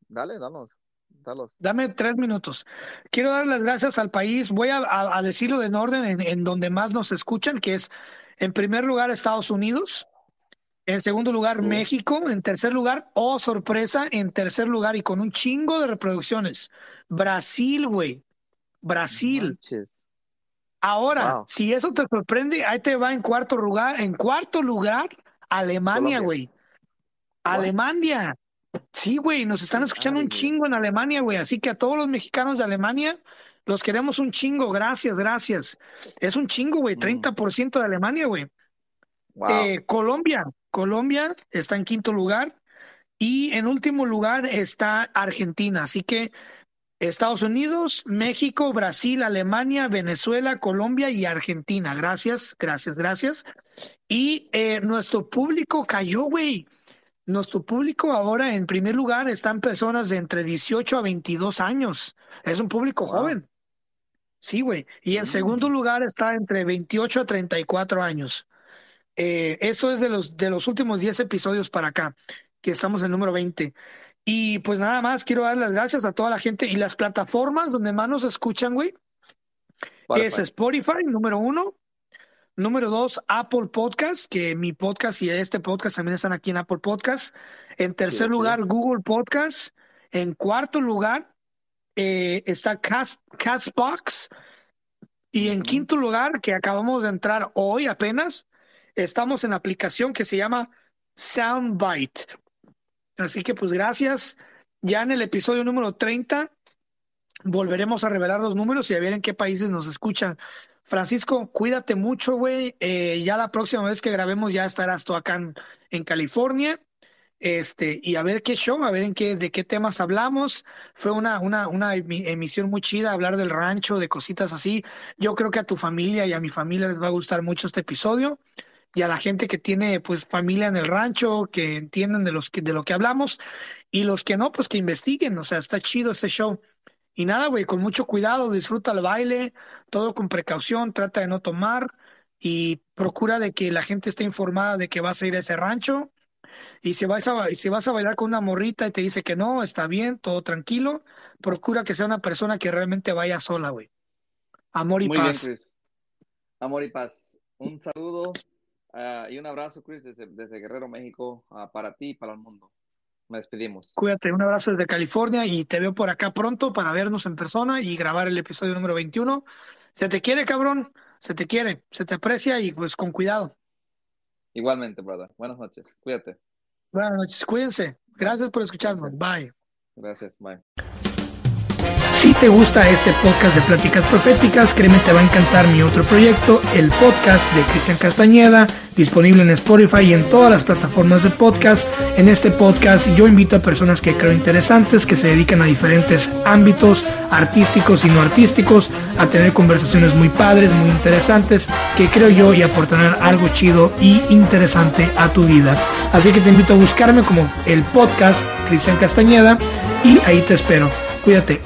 Dale, danos. Dalos. Dame tres minutos. Quiero dar las gracias al país. Voy a, a- a decirlo en orden en, en donde más nos escuchan, que es en primer lugar Estados Unidos, en segundo lugar. México, en tercer lugar, oh sorpresa, en tercer lugar y con un chingo de reproducciones, Brasil, güey. Brasil. Manches. Ahora, Wow. si eso te sorprende, ahí te va en cuarto lugar, en cuarto lugar, Alemania, güey. Alemania. Sí, güey, nos están escuchando un chingo en Alemania, güey. Así que a todos los mexicanos de Alemania los queremos un chingo. Gracias, gracias. Es un chingo, güey. Mm. 30% de Alemania, güey. Wow. Eh, Colombia. Colombia está en quinto lugar. Y en último lugar está Argentina. Así que Estados Unidos, México, Brasil, Alemania, Venezuela, Colombia y Argentina. Gracias, gracias, gracias. Y eh, nuestro público cayó, güey. Nuestro público ahora en primer lugar están personas de entre 18 a 22 años. Es un público joven. Sí, güey. Y en Mm. segundo lugar está entre 28 a 34 años. Eh, eso es de los, de los últimos 10 episodios para acá, que estamos en número 20. Y pues nada más, quiero dar las gracias a toda la gente y las plataformas donde más nos escuchan, güey. Es Spotify. Número uno. Número dos, Apple Podcast, que mi podcast y este podcast también están aquí en Apple Podcast. En tercer lugar. Google Podcast. En cuarto lugar, eh, está Cast, Castbox. Y en quinto lugar, que acabamos de entrar hoy apenas, estamos en la aplicación que se llama Soundbite. Así que pues gracias. Ya en el episodio número 30 volveremos a revelar los números y a ver en qué países nos escuchan. Francisco, cuídate mucho, güey. Eh, ya la próxima vez que grabemos ya estarás tú acá en, en California. Este, y a ver qué show, a ver en qué, de qué temas hablamos. Fue una, una, una emi- emisión muy chida, hablar del rancho, de cositas así. Yo creo que a tu familia y a mi familia les va a gustar mucho este episodio. Y a la gente que tiene pues familia en el rancho, que entienden de los que, de lo que hablamos, y los que no, pues que investiguen. O sea, está chido este show. Y nada, güey, con mucho cuidado, disfruta el baile, todo con precaución, trata de no tomar y procura de que la gente esté informada de que vas a ir a ese rancho. Y si vas a, si vas a bailar con una morrita y te dice que no, está bien, todo tranquilo, procura que sea una persona que realmente vaya sola, güey. Amor y Muy paz. bien, Chris. Amor y paz. Un saludo ah, y un abrazo, Chris, desde, desde Guerrero, México, ah, para ti y para el mundo. Nos despedimos. Cuídate, un abrazo desde California y te veo por acá pronto para vernos en persona y grabar el episodio número 21. Se te quiere, cabrón, se te quiere, se te aprecia y pues con cuidado. Igualmente, brother. Buenas noches. Cuídate. Buenas noches, cuídense. Gracias por escucharnos. Bye. Gracias. Bye. Si te gusta este podcast de Pláticas Proféticas, créeme te va a encantar mi otro proyecto, el podcast de Cristian Castañeda, disponible en Spotify y en todas las plataformas de podcast. En este podcast yo invito a personas que creo interesantes, que se dedican a diferentes ámbitos artísticos y no artísticos, a tener conversaciones muy padres, muy interesantes, que creo yo y aportarán algo chido y interesante a tu vida. Así que te invito a buscarme como el podcast Cristian Castañeda y ahí te espero. Cuídate.